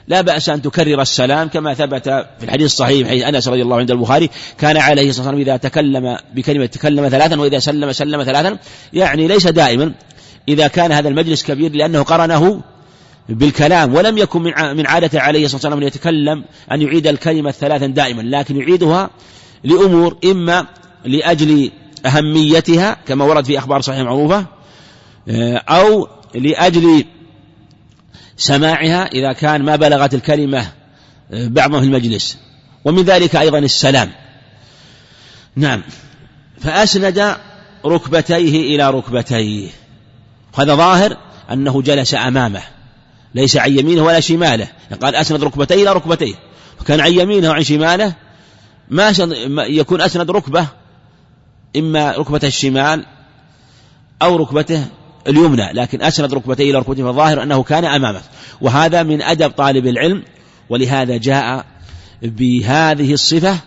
لا بأس أن تكرر السلام كما ثبت في الحديث الصحيح حديث أنس رضي الله عند البخاري كان عليه الصلاة والسلام إذا تكلم بكلمة تكلم ثلاثا وإذا سلم سلم ثلاثا يعني ليس دائما إذا كان هذا المجلس كبير لأنه قرنه بالكلام ولم يكن من عادته عليه الصلاة والسلام أن يتكلم أن يعيد الكلمة ثلاثا دائما لكن يعيدها لأمور إما لأجل أهميتها كما ورد في أخبار صحيحة معروفة أو لأجل سماعها إذا كان ما بلغت الكلمة بعضهم في المجلس. ومن ذلك أيضا السلام. نعم. فأسند ركبتيه إلى ركبتيه. هذا ظاهر أنه جلس أمامه ليس عن يمينه ولا شماله. قال أسند ركبتيه إلى ركبتيه. وكان عن يمينه وعن شماله ما يكون أسند ركبة إما ركبة الشمال أو ركبته اليمنى لكن أسند ركبتيه إلى ركبته فالظاهر أنه كان أمامه. وهذا من أدب طالب العلم ولهذا جاء بهذه الصفة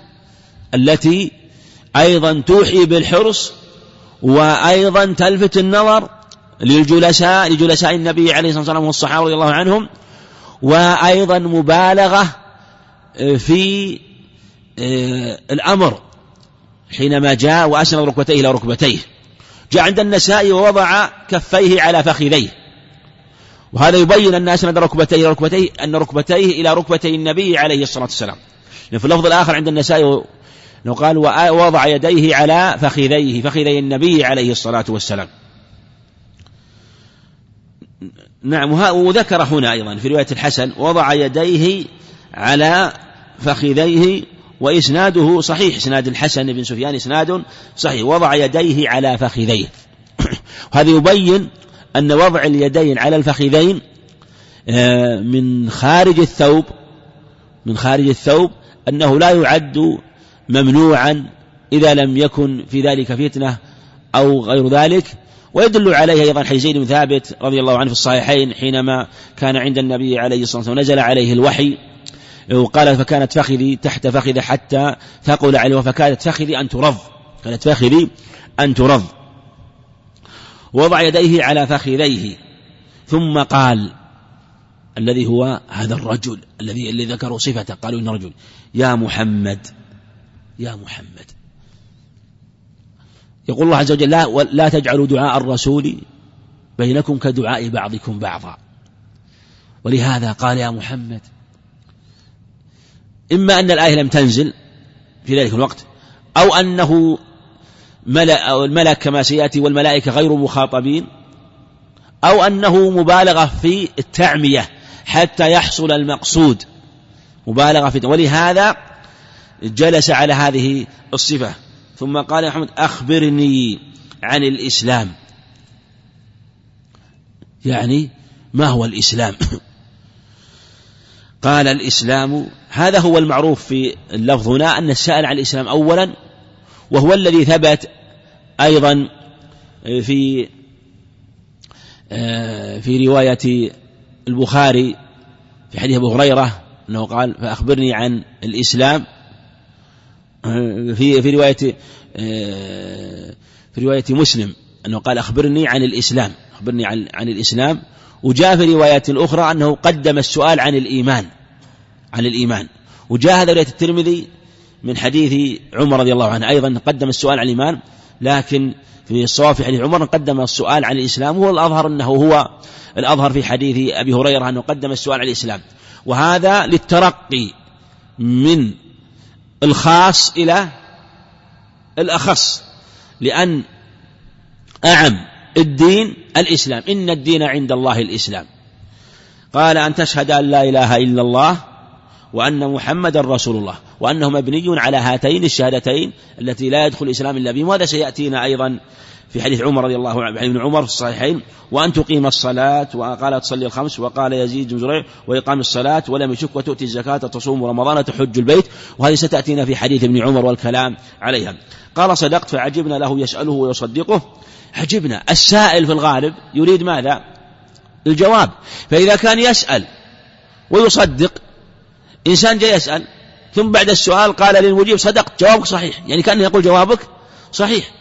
التي أيضا توحي بالحرص وأيضا تلفت النظر للجلساء لجلساء النبي عليه الصلاة والسلام والصحابة رضي الله عنهم وأيضا مبالغة في الأمر حينما جاء وأسند ركبتيه إلى ركبتيه. جاء عند النساء ووضع كفيه على فخذيه. وهذا يبين أن أسند ركبتيه إلى ركبتيه أن ركبتيه إلى ركبتي النبي عليه الصلاة والسلام. في اللفظ الآخر عند النساء قال ووضع يديه على فخذيه فخذي النبي عليه الصلاة والسلام. نعم وذكر هنا أيضا في رواية الحسن وضع يديه على فخذيه وإسناده صحيح. إسناد الحسن بن سفيان إسناد صحيح. وضع يديه على فخذيه. (clears throat) هذا يبين أن وضع اليدين على الفخذين آه، من خارج الثوب من خارج الثوب أنه لا يعد ممنوعا إذا لم يكن في ذلك فتنة أو غير ذلك. ويدل عليه أيضا حديث زيد بن ثابت رضي الله عنه في الصحيحين حينما كان عند النبي عليه الصلاة والسلام نزل عليه الوحي وقال فكانت فخذي تحت فخذي حتى ثقل عليه فكانت فخذي أن ترض. كانت فخذي أن ترض. وضع يديه على فخذيه. ثم قال الذي هو هذا الرجل الذي اللي ذكروا صفته قالوا إن رجل. يا محمد يا محمد. يقول الله عز وجل لا, لا تجعلوا دعاء الرسول بينكم كدعاء بعضكم بعضا. ولهذا قال يا محمد إما أن الآية لم تنزل في ذلك الوقت أو أنه ملأ أو الملك كما سيأتي والملائكة غير مخاطبين أو أنه مبالغة في التعمية حتى يحصل المقصود. مبالغة في ولهذا جلس على هذه الصفة. ثم قال يا محمد أخبرني عن الإسلام. يعني ما هو الإسلام؟ قال الإسلام هذا هو المعروف في اللفظ هنا أن السائل عن الإسلام أولا وهو الذي ثبت أيضا في في رواية البخاري في حديث أبو هريرة أنه قال فأخبرني عن الإسلام في في رواية في رواية مسلم أنه قال أخبرني عن الإسلام أخبرني عن عن الإسلام وجاء في روايات أخرى أنه قدم السؤال عن الإيمان عن الإيمان. وجاء هذا رواية الترمذي من حديث عمر رضي الله عنه أيضا قدم السؤال عن الإيمان لكن في الصواب في حديث عمر قدم السؤال عن الإسلام هو الأظهر أنه هو الأظهر في حديث أبي هريرة أنه قدم السؤال عن الإسلام. وهذا للترقي من الخاص إلى الأخص لأن أعم الدين الإسلام. إن الدين عند الله الإسلام. قال أن تشهد أن لا إله إلا الله وأن محمدا رسول الله وأنه مبني على هاتين الشهادتين التي لا يدخل الإسلام إلا بهم. وهذا سيأتينا أيضا في حديث عمر رضي الله عنه ابن عمر في الصحيحين وأن تقيم الصلاة وقال تصلي الخمس وقال يزيد بن زريع وإقام الصلاة ولم يشك وتؤتي الزكاة تصوم رمضان تحج البيت. وهذه ستأتينا في حديث ابن عمر والكلام عليها. قال صدقت فعجبنا له يسأله ويصدقه. عجبنا. السائل في الغالب يريد ماذا؟ الجواب. فإذا كان يسأل ويصدق إنسان جاء يسأل ثم بعد السؤال قال للمجيب صدقت جوابك صحيح. يعني كأنه يقول جوابك صحيح.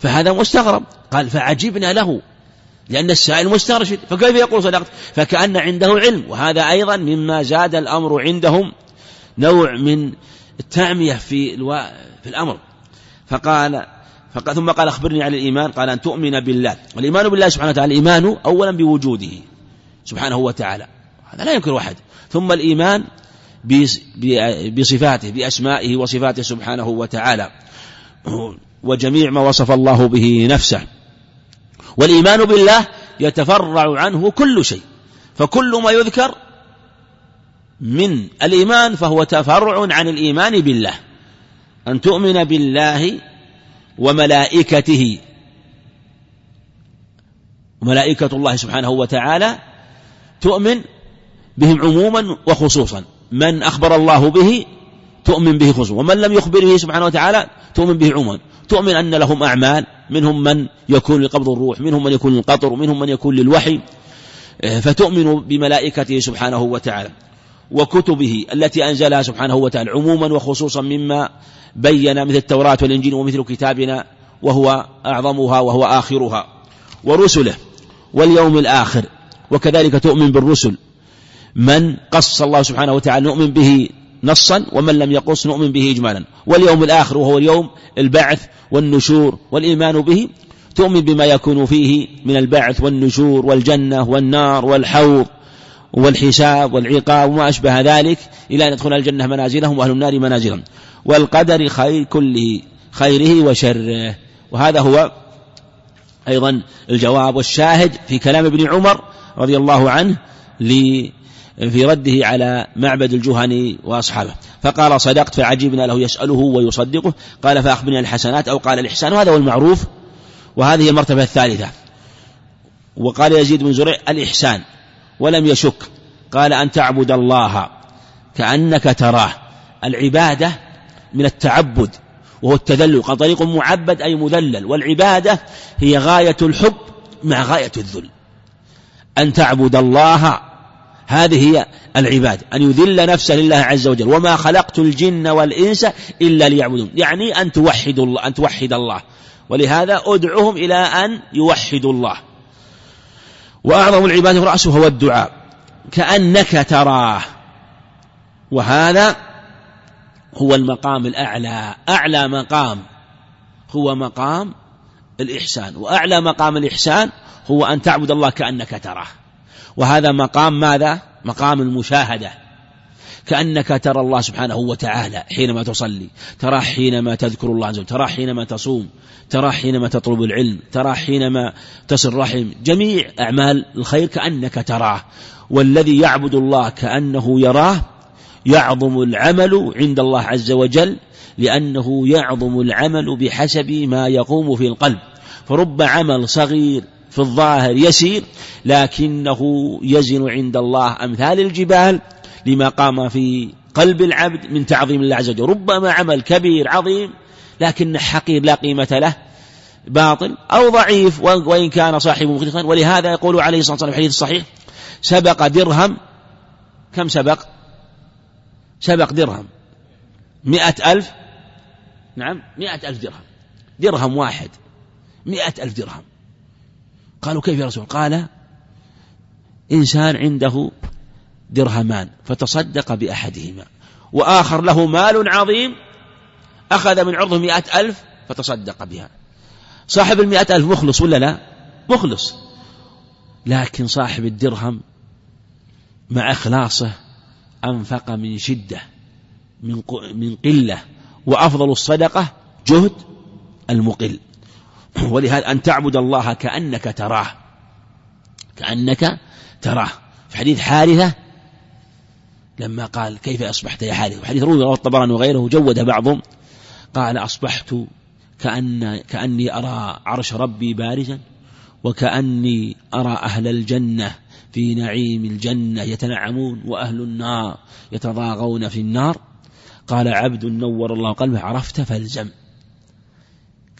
فهذا مستغرب. قال فعجبنا له لأن السائل مسترشد. فكيف يقول صدقت؟ فكأن عنده علم. وهذا أيضا مما زاد الأمر عندهم نوع من التعمية في, ألو... في الأمر. فقال ثم قال أخبرني عن الإيمان قال أن تؤمن بالله. والإيمان بالله سبحانه وتعالى الإيمان أولا بوجوده سبحانه وتعالى. هذا لا ينكر أحد. ثم الإيمان بصفاته بأسمائه وصفاته سبحانه وتعالى. وجميع ما وصف الله به نفسه. والإيمان بالله يتفرع عنه كل شيء. فكل ما يذكر من الإيمان فهو تفرع عن الإيمان بالله. أن تؤمن بالله وملائكته. ملائكة الله سبحانه وتعالى تؤمن بهم عموما وخصوصا. من أخبر الله به تؤمن به خصوصا. ومن لم يخبر به سبحانه وتعالى تؤمن به عموما. تؤمن أن لهم أعمال منهم من يكون لقبض الروح منهم من يكون للقطر ومنهم من يكون للوحي. آه، فتؤمن بملائكته سبحانه وتعالى. وكتبه التي أنزلها سبحانه وتعالى عموما وخصوصا مما بين مثل التوراة والإنجيل ومثل كتابنا وهو أعظمها وهو آخرها ورسله واليوم الآخر. وكذلك تؤمن بالرسل. من قص الله سبحانه وتعالى نؤمن به نصا ومن لم يقص نؤمن به إجمالا. واليوم الآخر وهو اليوم البعث والنشور والإيمان به. تؤمن بما يكون فيه من البعث والنشور والجنة والنار والحوض. والحساب والعقاب وما أشبه ذلك إلى أن يدخل الجنة منازلهم وأهل النار منازلهم. والقدر خير كله خيره وشره. وهذا هو أيضا الجواب والشاهد في كلام ابن عمر رضي الله عنه في رده على معبد الجهني وأصحابه. فقال صدقت فعجبنا له يسأله ويصدقه. قال فأخبرني الحسنات أو قال الإحسان. وهذا هو المعروف. وهذه المرتبة الثالثة. وقال يزيد بن زريع الإحسان. ولم يشك. قال أن تعبد الله كأنك تراه. العبادة من التعبد وهو التذلل. قال طريق معبد أي مذلل. والعبادة هي غاية الحب مع غاية الذل. أن تعبد الله هذه هي العبادة. أن يذل نفسه لله عز وجل. وما خلقت الجن والإنس إلا ليعبدون. يعني أن توحد الله أن توحد الله. ولهذا أدعوهم إلى أن يوحدوا الله. وأعظم العبادة رأسه هو الدعاء. كأنك تراه. وهذا هو المقام الأعلى. أعلى مقام هو مقام الإحسان. وأعلى مقام الإحسان هو أن تعبد الله كأنك تراه. وهذا مقام ماذا؟ مقام المشاهدة. كأنك ترى الله سبحانه وتعالى حينما تصلي تراه حينما تذكر الله عز وجل تراه حينما تصوم تراه حينما تطلب العلم تراه حينما تصل رحم جميع أعمال الخير كأنك تراه. والذي يعبد الله كأنه يراه يعظم العمل عند الله عز وجل لأنه يعظم العمل بحسب ما يقوم في القلب. فرب عمل صغير في الظاهر يسير لكنه يزن عند الله أمثال الجبال لما قام في قلب العبد من تعظيم الله عز وجل. ربما عمل كبير عظيم لكن حقير لا قيمة له باطل أو ضعيف وإن كان صاحبه مخلصا. ولهذا يقول عليه الصلاة والسلام في الحديث الصحيح سبق درهم. كم سبق؟ سبق درهم. مئة ألف. نعم مئة ألف درهم. درهم واحد. مئة ألف درهم. قالوا كيف يا رسول قال إنسان عنده درهمان فتصدق بأحدهما. وآخر له مال عظيم أخذ من عرضه مئة ألف فتصدق بها. صاحب المئة ألف مخلص ولا لا؟ مخلص. لكن صاحب الدرهم مع إخلاصه أنفق من شدة من من قلة. وأفضل الصدقة جهد المقل. ولهذا أن تعبد الله كأنك تراه. كأنك تراه. في حديث حارثة لما قال كيف أصبحت يا حارث وحديث روي رواه الطبراني وغيره جود بعضهم. قال أصبحت كأن كأني أرى عرش ربي بارزا وكأني أرى أهل الجنة في نعيم الجنة يتنعمون وأهل النار يتضاغون في النار. قال عبد نور الله قلبه عرفت فالزم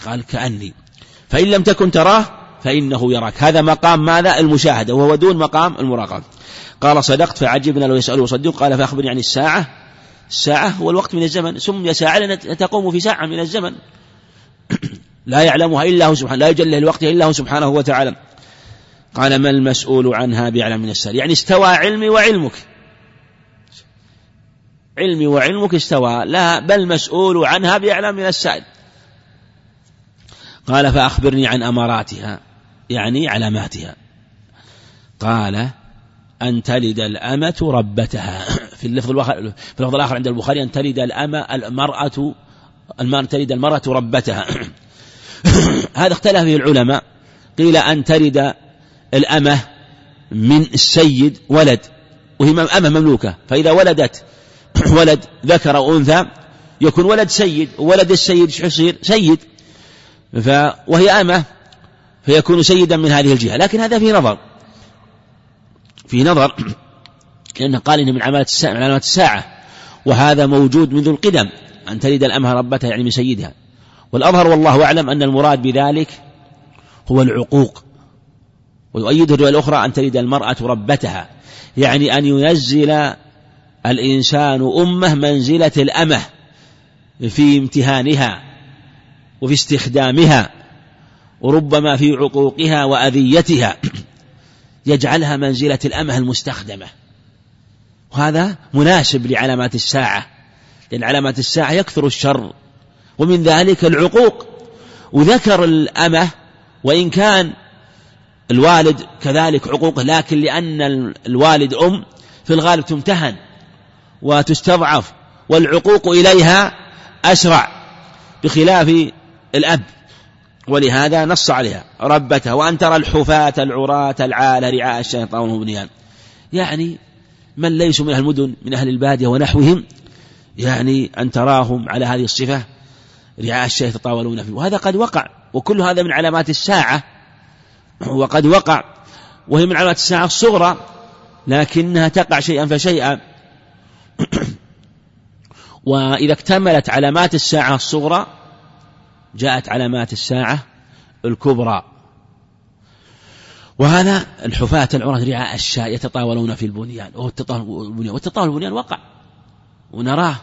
قال كأني. فإن لم تكن تراه فإنه يراك. هذا مقام ماذا؟ المشاهدة وهو دون مقام المراقبة. قال صدقت فعجبنا لو يسأله وصدق قال فأخبرني عن الساعة. الساعة هو الوقت من الزمن. سمي ساعة تقوم في ساعة من الزمن. (clears throat) لا يعلمها إلا هو سبحانه لا يجلي الوقت إلا هو سبحانه وتعالى. قال ما المسؤول عنها بأعلم من السائل يعني استوى علمي وعلمك. علمي وعلمك استوى. لا بل مسؤول عنها بأعلم من السائل قال فأخبرني عن أماراتها يعني علاماتها. قال أن تلد الأمة ربتها. (clears throat) في اللفظ الآخر في اللفظ الآخر عند البخاري أن تلد الأمة المرأة المرأة تلد المرأة ربتها. (clears throat) هذا اختلف فيه العلماء. قيل أن تلد الأمة من السيد ولد وهي أمة مملوكة. فإذا ولدت (clears throat) ولد ذكر أو أنثى يكون ولد سيد وولد السيد شو يصير سيد. ف وهي أمة فيكون سيدا من هذه الجهة. لكن هذا فيه نظر. في نظر لأنه قال إنه من علامات الساعة, من علامات الساعة وهذا موجود منذ القدم أن تلد الأمة ربتها يعني من سيدها. والأظهر والله أعلم أن المراد بذلك هو العقوق. ويؤيد الرواية الأخرى أن تلد المرأة ربتها يعني أن ينزل الإنسان أمه منزلة الأمة في امتهانها وفي استخدامها وربما في عقوقها وأذيتها. يجعلها منزلة الأمة المستخدمة. وهذا مناسب لعلامات الساعة لأن علامات الساعة يكثر الشر. ومن ذلك العقوق. وذكر الأمة وإن كان الوالد كذلك عقوقه لكن لأن الوالد أم في الغالب تمتهن وتستضعف والعقوق إليها أسرع بخلاف الأب. ولهذا نص عليها. ربتها وأن ترى الحفاة العراة العالة رعاء الشيطان والبنيان يعني من ليسوا من أهل المدن من أهل البادية ونحوهم يعني أن تراهم على هذه الصفة رعاء الشيء يتطاولون فيه. وهذا قد وقع وكل هذا من علامات الساعة. وقد وقع وهي من علامات الساعة الصغرى لكنها تقع شيئا فشيئا. (clears throat) وإذا اكتملت علامات الساعة الصغرى جاءت علامات الساعة الكبرى. وهذا الحفاة العراة رعاء الشاء يتطاولون في البنيان. وهو التطاول البنيان. والتطاول البنيان وقع. ونراه.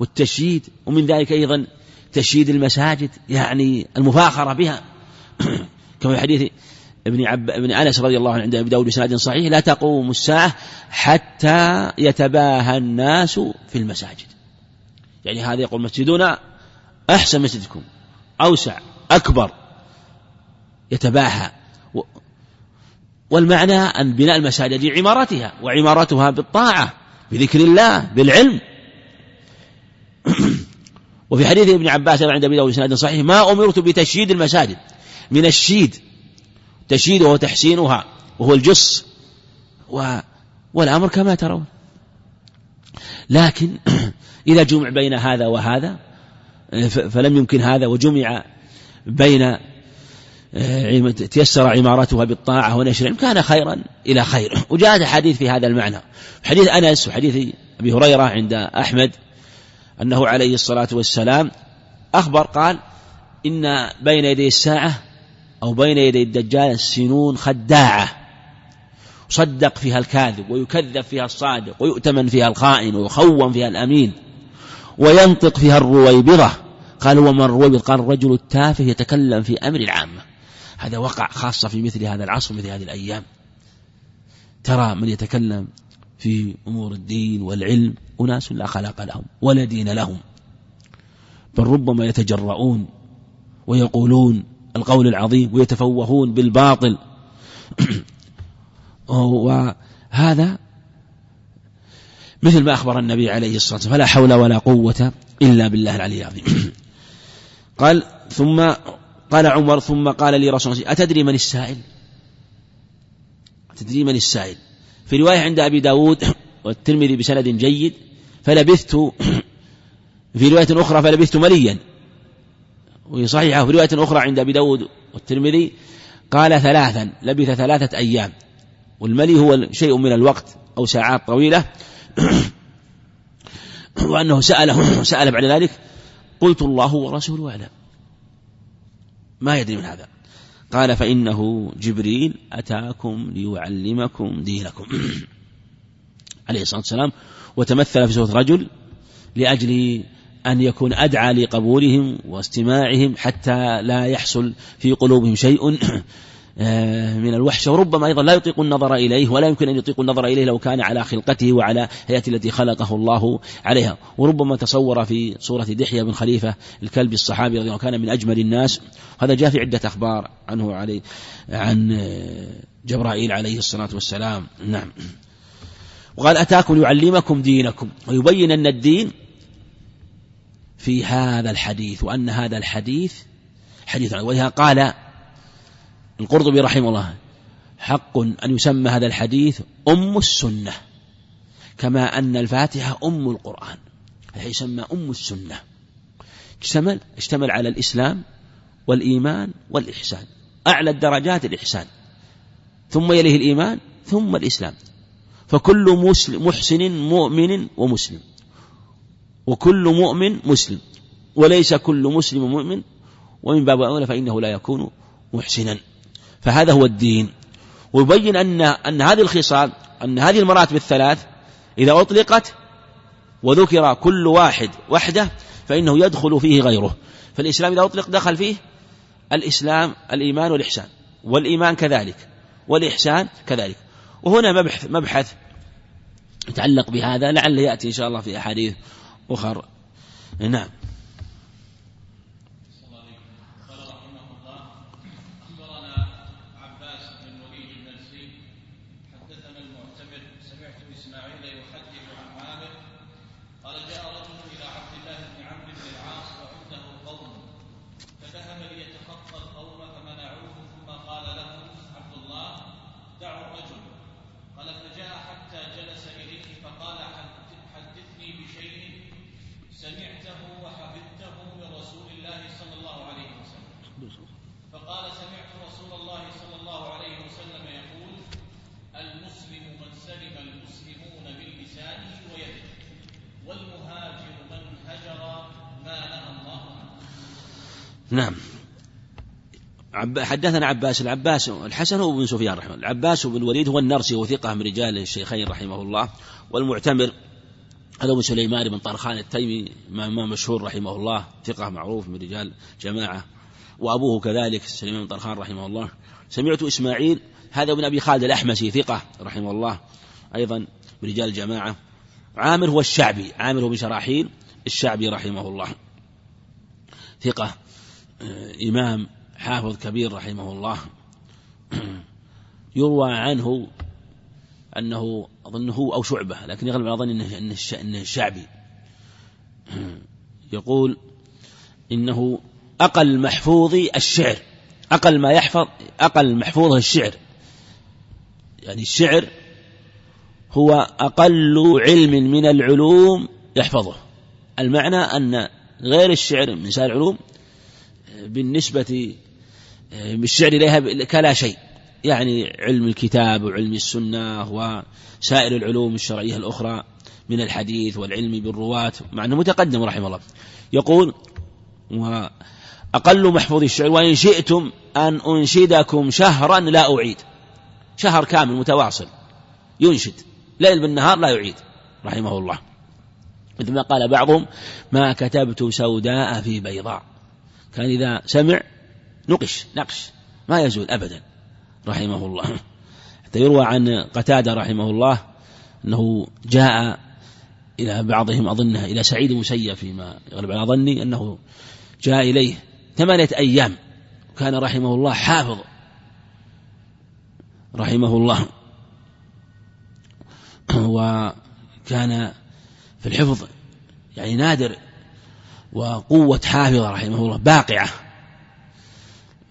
والتشييد. ومن ذلك أيضا تشييد المساجد يعني المفاخرة بها. (clears throat) كما في حديث ابن عب ابن أنس رضي الله عنه عند أبي داود بسناد صحيح لا تقوم الساعة حتى يتباهى الناس في المساجد. يعني هذا يقول مسجدنا أحسن مسجدكم. أوسع أكبر يتباهى. والمعنى أن بناء المساجد عمارتها وعمارتها بالطاعة بذكر الله بالعلم. (clears throat) وفي حديث ابن عباس عند أبي داود سند صحيح ما أمرت بتشييد المساجد. من الشيد تشييد وهو تحسينها وهو الجص. و والأمر كما ترون. لكن (clears throat) إذا جمع بين هذا وهذا فلم يمكن هذا وجمع بين تيسر عمارتها بالطاعة ونشر العلم. كان خيرا إلى خير. (laughs) وجاءت حديث في هذا المعنى. حديث أنس وحديث أبي هريرة عند أحمد أنه عليه الصلاة والسلام أخبر قال إن بين يدي الساعة أو بين يدي الدجال سنون خداعة. صدق فيها الكاذب ويكذب فيها الصادق ويؤتمن فيها الخائن ويخون فيها الأمين. وينطق فيها الرويبضة. قال ومن الرويبض قال الرجل التافه يتكلم في أمر العامة. هذا وقع خاصة في مثل هذا العصر مثل هذه الأيام. ترى من يتكلم في أمور الدين والعلم؟ أناس لا خلاق لهم ولا دين لهم. بل ربما يتجرؤون ويقولون القول العظيم ويتفوهون بالباطل. (clears throat) وهذا مثل ما أخبر النبي عليه الصلاة والسلام فلا حول ولا قوة إلا بالله العلي العظيم. (clears throat) قال ثم قال عمر ثم قال لي رسول الله أتدري من السائل؟ أتدري من السائل؟ في رواية عند أبي داود (clears throat) والترمذي بسند جيد فلبثت (clears throat) في رواية أخرى فلبثت مليا. وهي صحيحة. في رواية أخرى عند أبي داود والترمذي قال ثلاثا لبث ثلاثة أيام. والملي هو شيء من الوقت أو ساعات طويلة. (clears throat) وأنه سأله سأل بعد ذلك قلت الله ورسوله أعلم. ما يدري من هذا. قال فإنه جبريل أتاكم ليعلمكم دينكم. (clears throat) عليه الصلاة والسلام. وتمثل في صورة رجل لأجل أن يكون أدعى لقبولهم واستماعهم حتى لا يحصل في قلوبهم شيء. (clears throat) من الوحشة وربما أيضا لا يطيق النظر إليه ولا يمكن أن يطيق النظر إليه لو كان على خلقته وعلى هيئته التي خلقه الله عليها. وربما تصور في صورة دحية بن خليفة الكلب الصحابي رضي الله عنه كان من أجمل الناس. هذا جاء في عدة أخبار عنه عليه عن آه، جبرائيل عليه الصلاة والسلام. نعم. وقال أتاكم يعلمكم دينكم ويبين أن الدين في هذا الحديث وأن هذا الحديث حديث ولهذا قال القرطبي رحمه الله حق أن يسمى هذا الحديث أم السنة كما أن الفاتحة أم القرآن يسمى أم السنة. اشتمل اشتمل على الإسلام والإيمان والإحسان أعلى الدرجات الإحسان ثم يليه الإيمان ثم الإسلام. فكل مسلم محسن مؤمن ومسلم وكل مؤمن مسلم وليس كل مسلم مؤمن ومن باب أولى فإنه لا يكون محسنا. فهذا هو الدين. ويبين أن أن هذه الخصال أن هذه المراتب الثلاث إذا أطلقت وذكر كل واحد وحده فإنه يدخل فيه غيره. فالإسلام إذا أطلق دخل فيه الإسلام الإيمان والإحسان. والإيمان كذلك والإحسان كذلك. وهنا مبحث مبحث يتعلق بهذا لعل يأتي إن شاء الله في أحاديث أخر نعم. نعم. حدثنا عباس العباس الحسن بن سفيان رحمه الله. العباس بن الوليد هو النرسي وثقة من رجال الشيخين رحمه الله. والمعتمر هذا أبو سليمان بن طرخان التيمي ما مشهور رحمه الله. ثقة معروف من رجال جماعة. وأبوه كذلك سليمان بن طرخان رحمه الله. سمعت إسماعيل هذا ابن أبي خالد الأحمسي ثقة رحمه الله. أيضا من رجال الجماعة عامر هو الشعبي عامر هو بشراحيل الشعبي رحمه الله. ثقة. إمام حافظ كبير رحمه الله يروى عنه أنه أظنه أو شعبة لكن يغلب على ظني أنه, أنه الشعبي. يقول إنه أقل محفوظ الشعر أقل ما يحفظ أقل محفوظه الشعر. يعني الشعر هو أقل علم من العلوم يحفظه. المعنى أن غير الشعر من سائر العلوم بالنسبة بالشعر إليها كلا شيء يعني علم الكتاب وعلم السنة وسائر العلوم الشرعية الأخرى من الحديث والعلم بالرواة مع أنه متقدم رحمه الله. يقول وأقل محفوظ الشعر وإن شئتم أن أنشدكم شهرا لا أعيد. شهر كامل متواصل ينشد ليل بالنهار لا يعيد رحمه الله. مثل ما قال بعضهم ما كتبت سوداء في بيضاء. كان إذا سمع نقش نقش. ما يزول أبدا رحمه الله. حتى يروى عن قتادة رحمه الله أنه جاء إلى بعضهم أظنه إلى سعيد مسيب فيما يغلب على ظني أنه جاء إليه ثمانية أيام. كان رحمه الله حافظ. رحمه الله. (clears throat) وكان في الحفظ يعني نادر وقوة حافظة رحمه الله باقعة.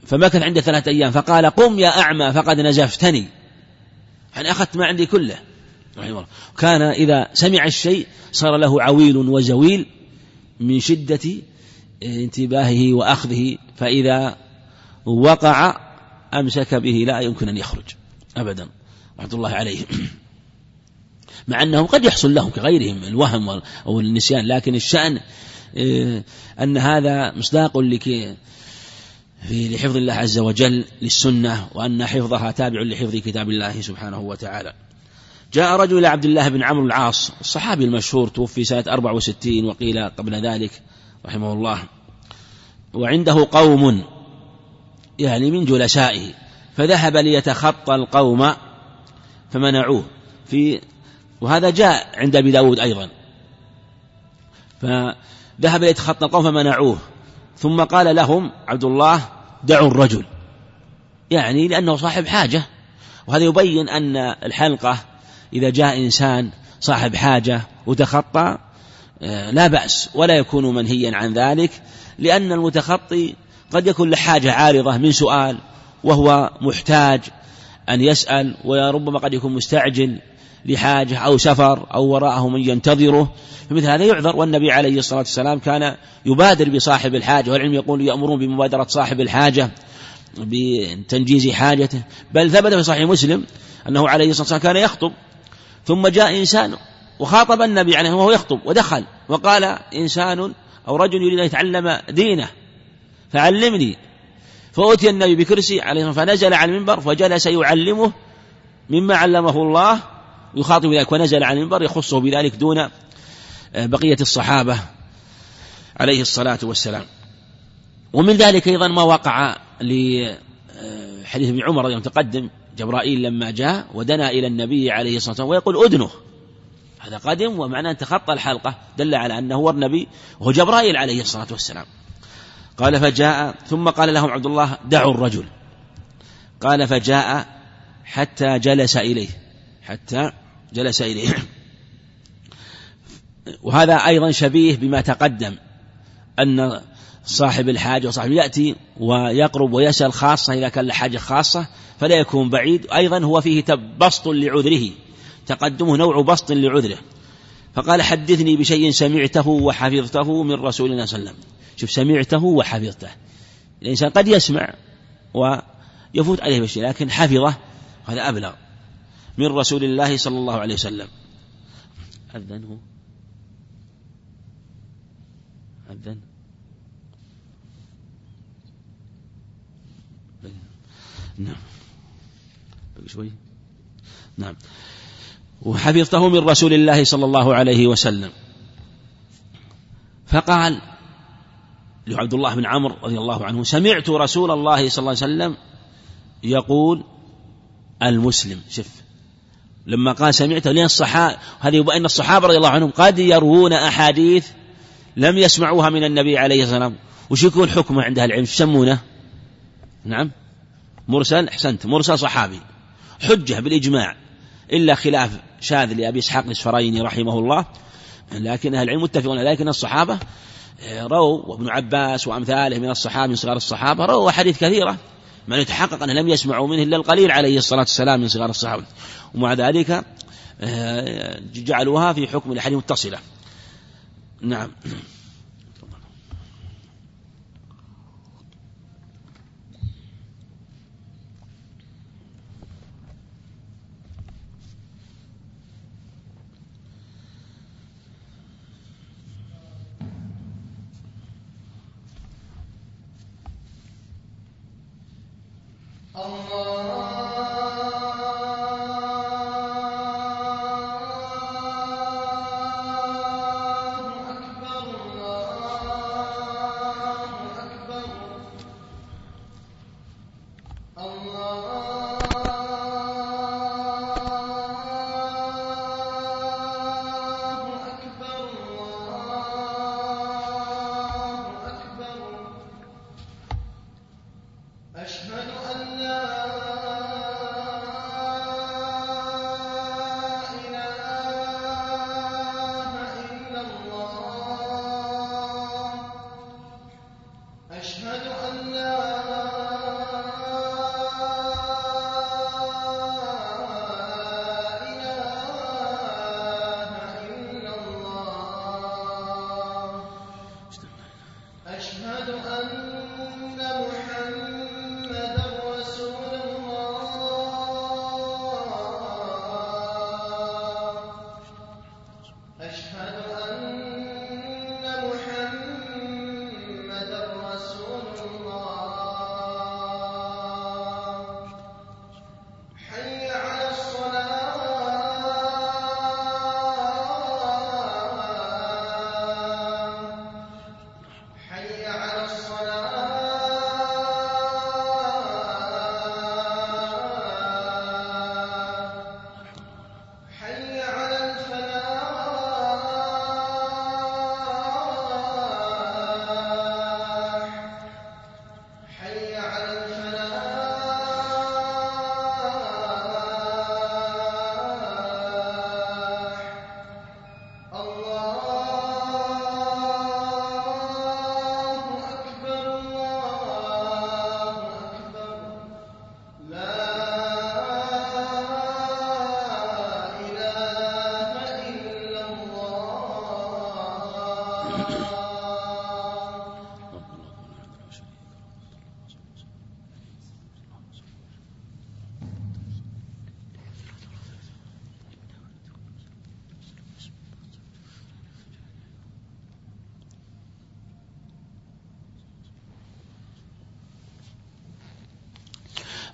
فمكث عنده ثلاثة أيام فقال قم يا أعمى فقد نزفتني يعني أخذت ما عندي كله رحمه الله. كان إذا سمع الشيء صار له عويل وزويل من شدة انتباهه وأخذه فإذا وقع أمسك به لا يمكن أن يخرج أبدا رحمة الله عليه. مع أنه قد يحصل لهم كغيرهم الوهم أو النسيان لكن الشأن آه، أن هذا مصداق لك في لحفظ الله عز وجل للسنة وأن حفظها تابع لحفظ كتاب الله سبحانه وتعالى. جاء رجل إلى عبد الله بن عمرو العاص الصحابي المشهور توفي سنة 64 وقيل قبل ذلك رحمه الله. وعنده قوم يعني من جلسائه فذهب ليتخطى القوم فمنعوه. في وهذا جاء عند أبي داود أيضا. فذهب ليتخطى القوم فمنعوه. ثم قال لهم عبد الله دعوا الرجل. يعني لأنه صاحب حاجة. وهذا يبين أن الحلقة إذا جاء إنسان صاحب حاجة وتخطى آه، لا بأس ولا يكون منهيا عن ذلك لأن المتخطي قد يكون له حاجة عارضة من سؤال وهو محتاج أن يسأل وربما قد يكون مستعجل لحاجة أو سفر أو وراءه من ينتظره. فمثل هذا يعذر والنبي عليه الصلاة والسلام كان يبادر بصاحب الحاجة والعلم يقول يأمرون بمبادرة صاحب الحاجة بتنجيز حاجته. بل ثبت في صحيح مسلم أنه عليه الصلاة والسلام كان يخطب ثم جاء إنسان وخاطب النبي عليه وهو يخطب ودخل وقال إنسان أو رجل يريد أن يتعلم دينه فعلمني. فأتي النبي بكرسي عليه فنزل على المنبر فجلس يعلمه مما علمه الله يخاطب ذلك ونزل على المنبر يخصه بذلك دون آه، بقية الصحابة عليه الصلاة والسلام. ومن ذلك أيضا ما وقع لحديث ابن عمر يوم تقدم. جبرائيل لما جاء ودنا إلى النبي عليه الصلاة والسلام ويقول أدنه هذا قدم ومعناه أن تخطى الحلقة دل على أنه هو النبي وهو جبرائيل عليه الصلاة والسلام. قال فجاء ثم قال لهم عبد الله دعوا الرجل. قال فجاء حتى جلس إليه. حتى جلس إليه. وهذا أيضا شبيه بما تقدم أن صاحب الحاجة وصاحب يأتي ويقرب ويسأل خاصة إذا كان له حاجة خاصة فلا يكون بعيد. أيضا هو فيه بسط لعذره تقدمه نوع بسط لعذره. فقال حدثني بشيء سمعته وحفظته من رسول الله صلى الله عليه وسلم. شوف سمعته وحفظته. الإنسان قد يسمع ويفوت عليه بشيء لكن حفظه هذا أبلغ. من رسول الله صلى الله عليه وسلم. أذن هو. أذن. نعم. شوي. نعم. وحفظته من رسول الله صلى الله عليه وسلم. فقال لعبد الله بن عمرو رضي الله عنه سمعت رسول الله صلى الله عليه وسلم يقول المسلم شف لما قال سمعت لين الصحابة هذه يبين الصحابة رضي الله عنهم قد يروون أحاديث لم يسمعوها من النبي عليه الصلاة والسلام. وش يكون حكمه عند أهل العلم؟ يسمونه؟ نعم. مرسل؟ أحسنت. مرسل صحابي. حجة بالإجماع. إلا خلاف شاذ لأبي إسحاق الإسفرايني رحمه الله. لكن أهل العلم متفقون. لكن الصحابة آه، رووا وابن عباس وأمثاله من الصحابة من صغار الصحابة رووا أحاديث كثيرة. من يتحقق أن لم يسمعوا منه إلا القليل عليه الصلاة والسلام من صغار الصحابة. ومع ذلك آه، جعلوها في حكم الأحاديث متصلة نعم.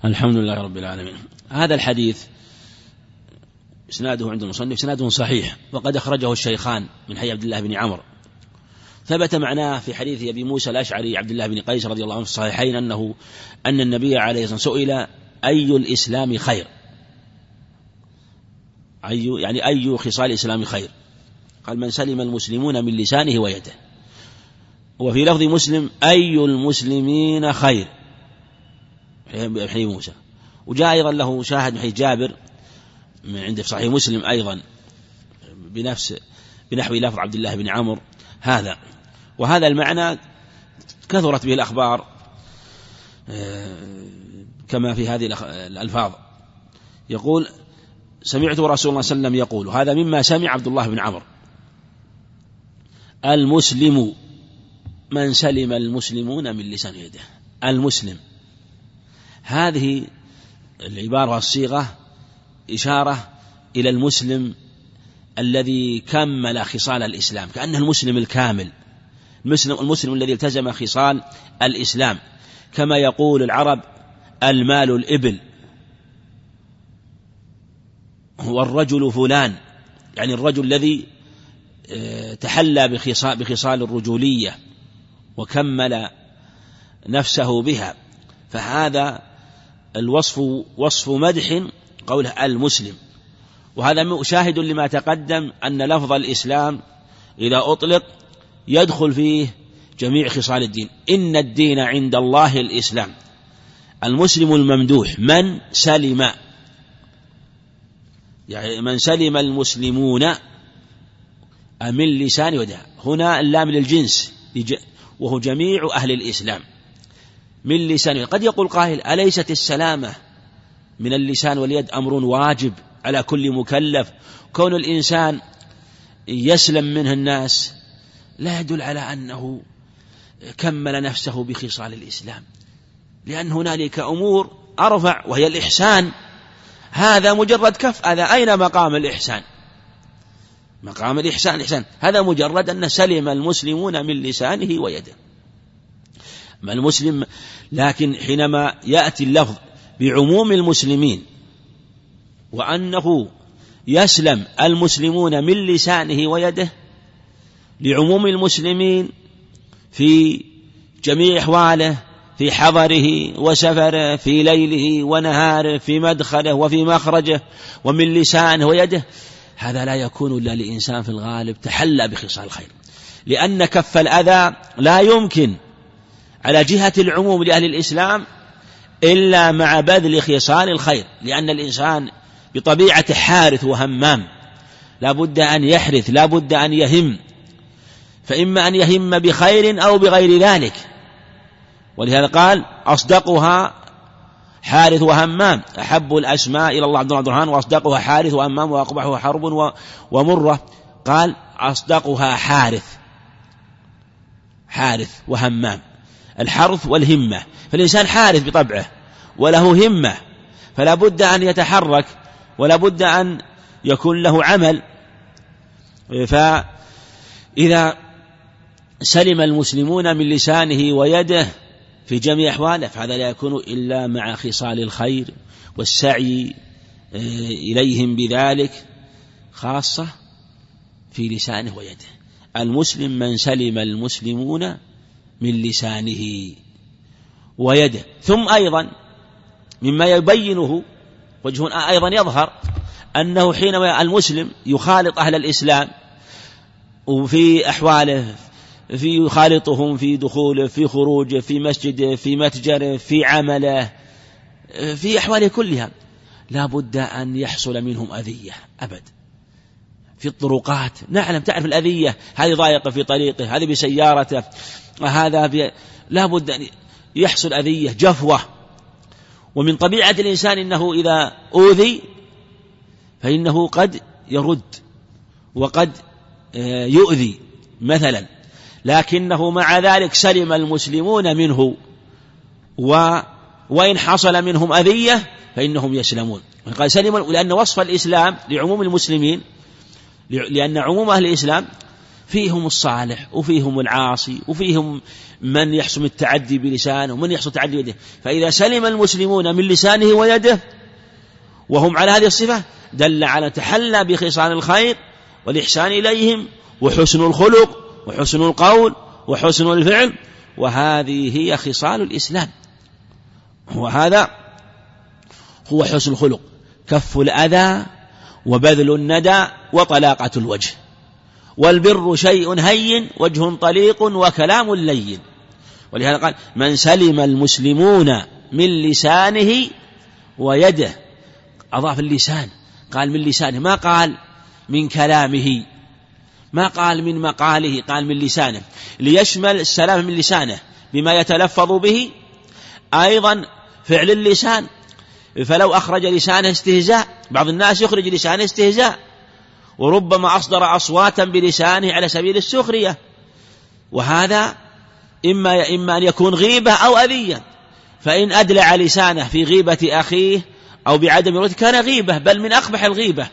الحمد لله رب العالمين. هذا الحديث إسناده عند المصنف إسناده صحيح وقد أخرجه الشيخان من حي عبد الله بن عمرو. ثبت معناه في حديث أبي موسى الأشعري عبد الله بن قيس رضي الله عنه في الصحيحين أنه أن النبي عليه الصلاة والسلام سئل أي الإسلام خير؟ أي يعني أي خصال الإسلام خير؟ قال من سلم المسلمون من لسانه ويده. وفي لفظ مسلم أي المسلمين خير؟ حديث موسى. وجاء أيضا له شاهد من حديث جابر عند في صحيح مسلم أيضا بنفس بنحو لفظ عبد الله بن عمرو هذا. وهذا المعنى كثرت به الأخبار آه، كما في هذه الألفاظ. يقول سمعت رسول الله صلى الله عليه وسلم يقول هذا مما سمع عبد الله بن عمرو. المسلم من سلم المسلمون من لسان يده. المسلم. هذه العبارة والصيغة إشارة إلى المسلم الذي كمل خصال الإسلام كأنه المسلم الكامل المسلم, المسلم الذي التزم خصال الإسلام. كما يقول العرب المال الإبل. والرجل فلان يعني الرجل الذي آه، تحلى بخصال, بخصال الرجولية وكمل نفسه بها. فهذا الوصف وصف مدح قوله المسلم. وهذا شاهد لما تقدم أن لفظ الإسلام إذا أطلق يدخل فيه جميع خصال الدين. إن الدين عند الله الإسلام. المسلم الممدوح من سلم؟ يعني من سلم المسلمون من لسان ودع هنا اللام للجنس وهو جميع أهل الإسلام. من لسان قد يقول قائل أليست السلامة من اللسان واليد أمر واجب على كل مكلف؟ كون الإنسان يسلم منه الناس لا يدل على أنه كمل نفسه بخصال الإسلام. لأن هنالك أمور أرفع وهي الإحسان. هذا مجرد كف هذا أين مقام الإحسان؟ مقام الإحسان إحسان. هذا مجرد أن سلم المسلمون من لسانه ويده. المسلم لكن حينما يأتي اللفظ بعموم المسلمين وأنه يسلم المسلمون من لسانه ويده لعموم المسلمين في جميع أحواله في حضره وسفره في ليله ونهاره في مدخله وفي مخرجه ومن لسانه ويده هذا لا يكون إلا لإنسان في الغالب تحلى بخصال الخير لأن كف الأذى لا يمكن على جهة العموم لأهل الإسلام إلا مع بذل خصال الخير لأن الإنسان بطبيعة حارث وهمام لا بد أن يحرث لا بد أن يهم فإما أن يهم بخير أو بغير ذلك. ولهذا قال أصدقها حارث وهمام أحب الأسماء إلى الله عبد الرحمن وأصدقها حارث وهمام وأقبحها حرب ومرة. قال أصدقها حارث حارث وهمام. الحرث والهمة فالإنسان حارث بطبعه وله همة فلا بد أن يتحرك ولا بد أن يكون له عمل. فإذا سلم المسلمون من لسانه ويده في جميع أحواله فهذا لا يكون إلا مع خصال الخير والسعي آه، إليهم بذلك خاصة في لسانه ويده. المسلم من سلم المسلمون من لسانه ويده. ثم أيضا مما يبينه وجه أيضا يظهر أنه حينما المسلم يخالط أهل الإسلام وفي أحواله في يخالطهم في دخوله في خروجه في مسجده في متجره في عمله في أحواله كلها لا بد أن يحصل منهم أذية أبد. في الطرقات. نعلم تعرف الأذية هذه ضايقة في طريقه هذه بسيارته هذا ب... لا بد أن يحصل أذية جفوة. ومن طبيعة الإنسان أنه إذا أوذي فإنه قد يرد وقد آه، يؤذي مثلا. لكنه مع ذلك سلم المسلمون منه. و وإن حصل منهم أذية فإنهم يسلمون. قال سلم لأن وصف الإسلام لعموم المسلمين لأن عموم أهل الإسلام فيهم الصالح وفيهم العاصي وفيهم من يحسم التعدي بلسانه ومن يحسم التعدي بيده. فإذا سلم المسلمون من لسانه ويده وهم على هذه الصفة دل على تحلى بخصال الخير والإحسان إليهم وحسن الخلق وحسن القول وحسن الفعل. وهذه هي خصال الإسلام. وهذا هو حسن الخلق. كف الأذى وبذل الندى وطلاقة الوجه. والبر شيء هين وجه طليق وكلام لين. ولهذا قال من سلم المسلمون من لسانه ويده. أضاف اللسان. قال من لسانه. ما قال من كلامه. ما قال من مقاله. قال من لسانه. ليشمل السلام من لسانه بما يتلفظ به. أيضا فعل اللسان فلو أخرج لسانه استهزاء بعض الناس يخرج لسانه استهزاء وربما أصدر أصواتا بلسانه على سبيل السخرية. وهذا إما إما أن يكون غيبة أو أذية. فإن أدلع لسانه في غيبة أخيه أو بعدم رؤيته كان غيبة بل من أقبح الغيبة.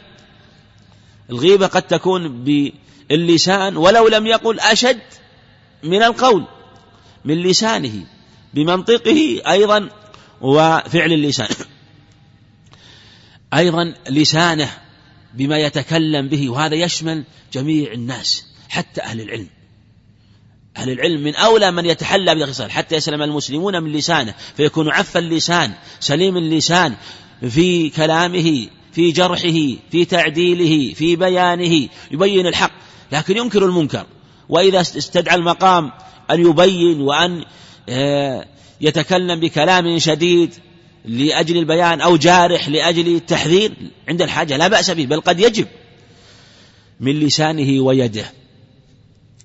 الغيبة قد تكون باللسان ولو لم يقل أشد من القول من لسانه بمنطقه أيضا وفعل اللسان. أيضا لسانه بما يتكلم به وهذا يشمل جميع الناس حتى أهل العلم. أهل العلم من أولى من يتحلى بالخصال حتى يسلم المسلمون من لسانه فيكون عف اللسان سليم اللسان في كلامه في جرحه في تعديله في بيانه يبين الحق. لكن ينكر المنكر وإذا استدعى المقام أن يبين وأن آه، يتكلم بكلام شديد لأجل البيان أو جارح لأجل التحذير عند الحاجة لا بأس به بل قد يجب من لسانه ويده.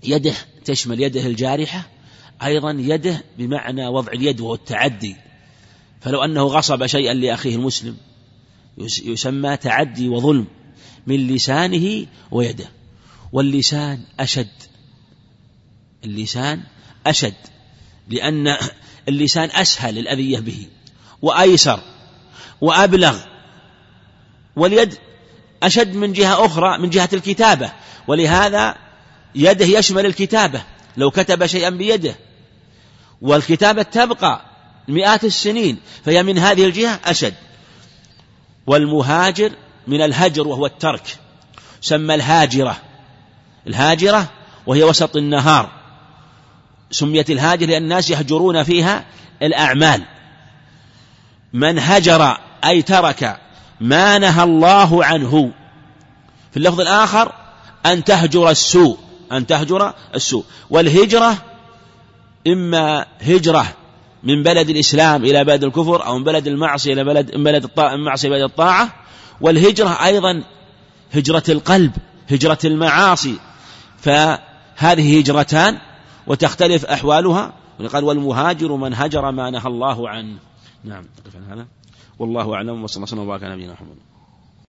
يده تشمل يده الجارحة أيضا يده بمعنى وضع اليد وهو التعدي. فلو أنه غصب شيئا لأخيه المسلم يسمى تعدي وظلم من لسانه ويده. واللسان أشد. اللسان أشد لأن اللسان أسهل الأذية به. وأيسر وأبلغ واليد أشد من جهة أخرى من جهة الكتابة ولهذا يده يشمل الكتابة لو كتب شيئا بيده. والكتابة تبقى مئات السنين فهي من هذه الجهة أشد. والمهاجر من الهجر وهو الترك سمى الهاجرة. الهاجرة وهي وسط النهار سميت الهاجر لأن الناس يهجرون فيها الأعمال. من هجر أي ترك ما نهى الله عنه. في اللفظ الآخر أن تهجر السوء أن تهجر السوء. والهجرة إما هجرة من بلد الإسلام إلى بلد الكفر أو من بلد المعصية إلى بلد من بلد المعصية إلى بلد الطاعة. والهجرة أيضا هجرة القلب هجرة المعاصي. فهذه هجرتان وتختلف أحوالها. قال والمهاجر من هجر ما نهى الله عنه. نعم. هذا. والله أعلم وصلى الله وسلم وبارك على نبينا محمد.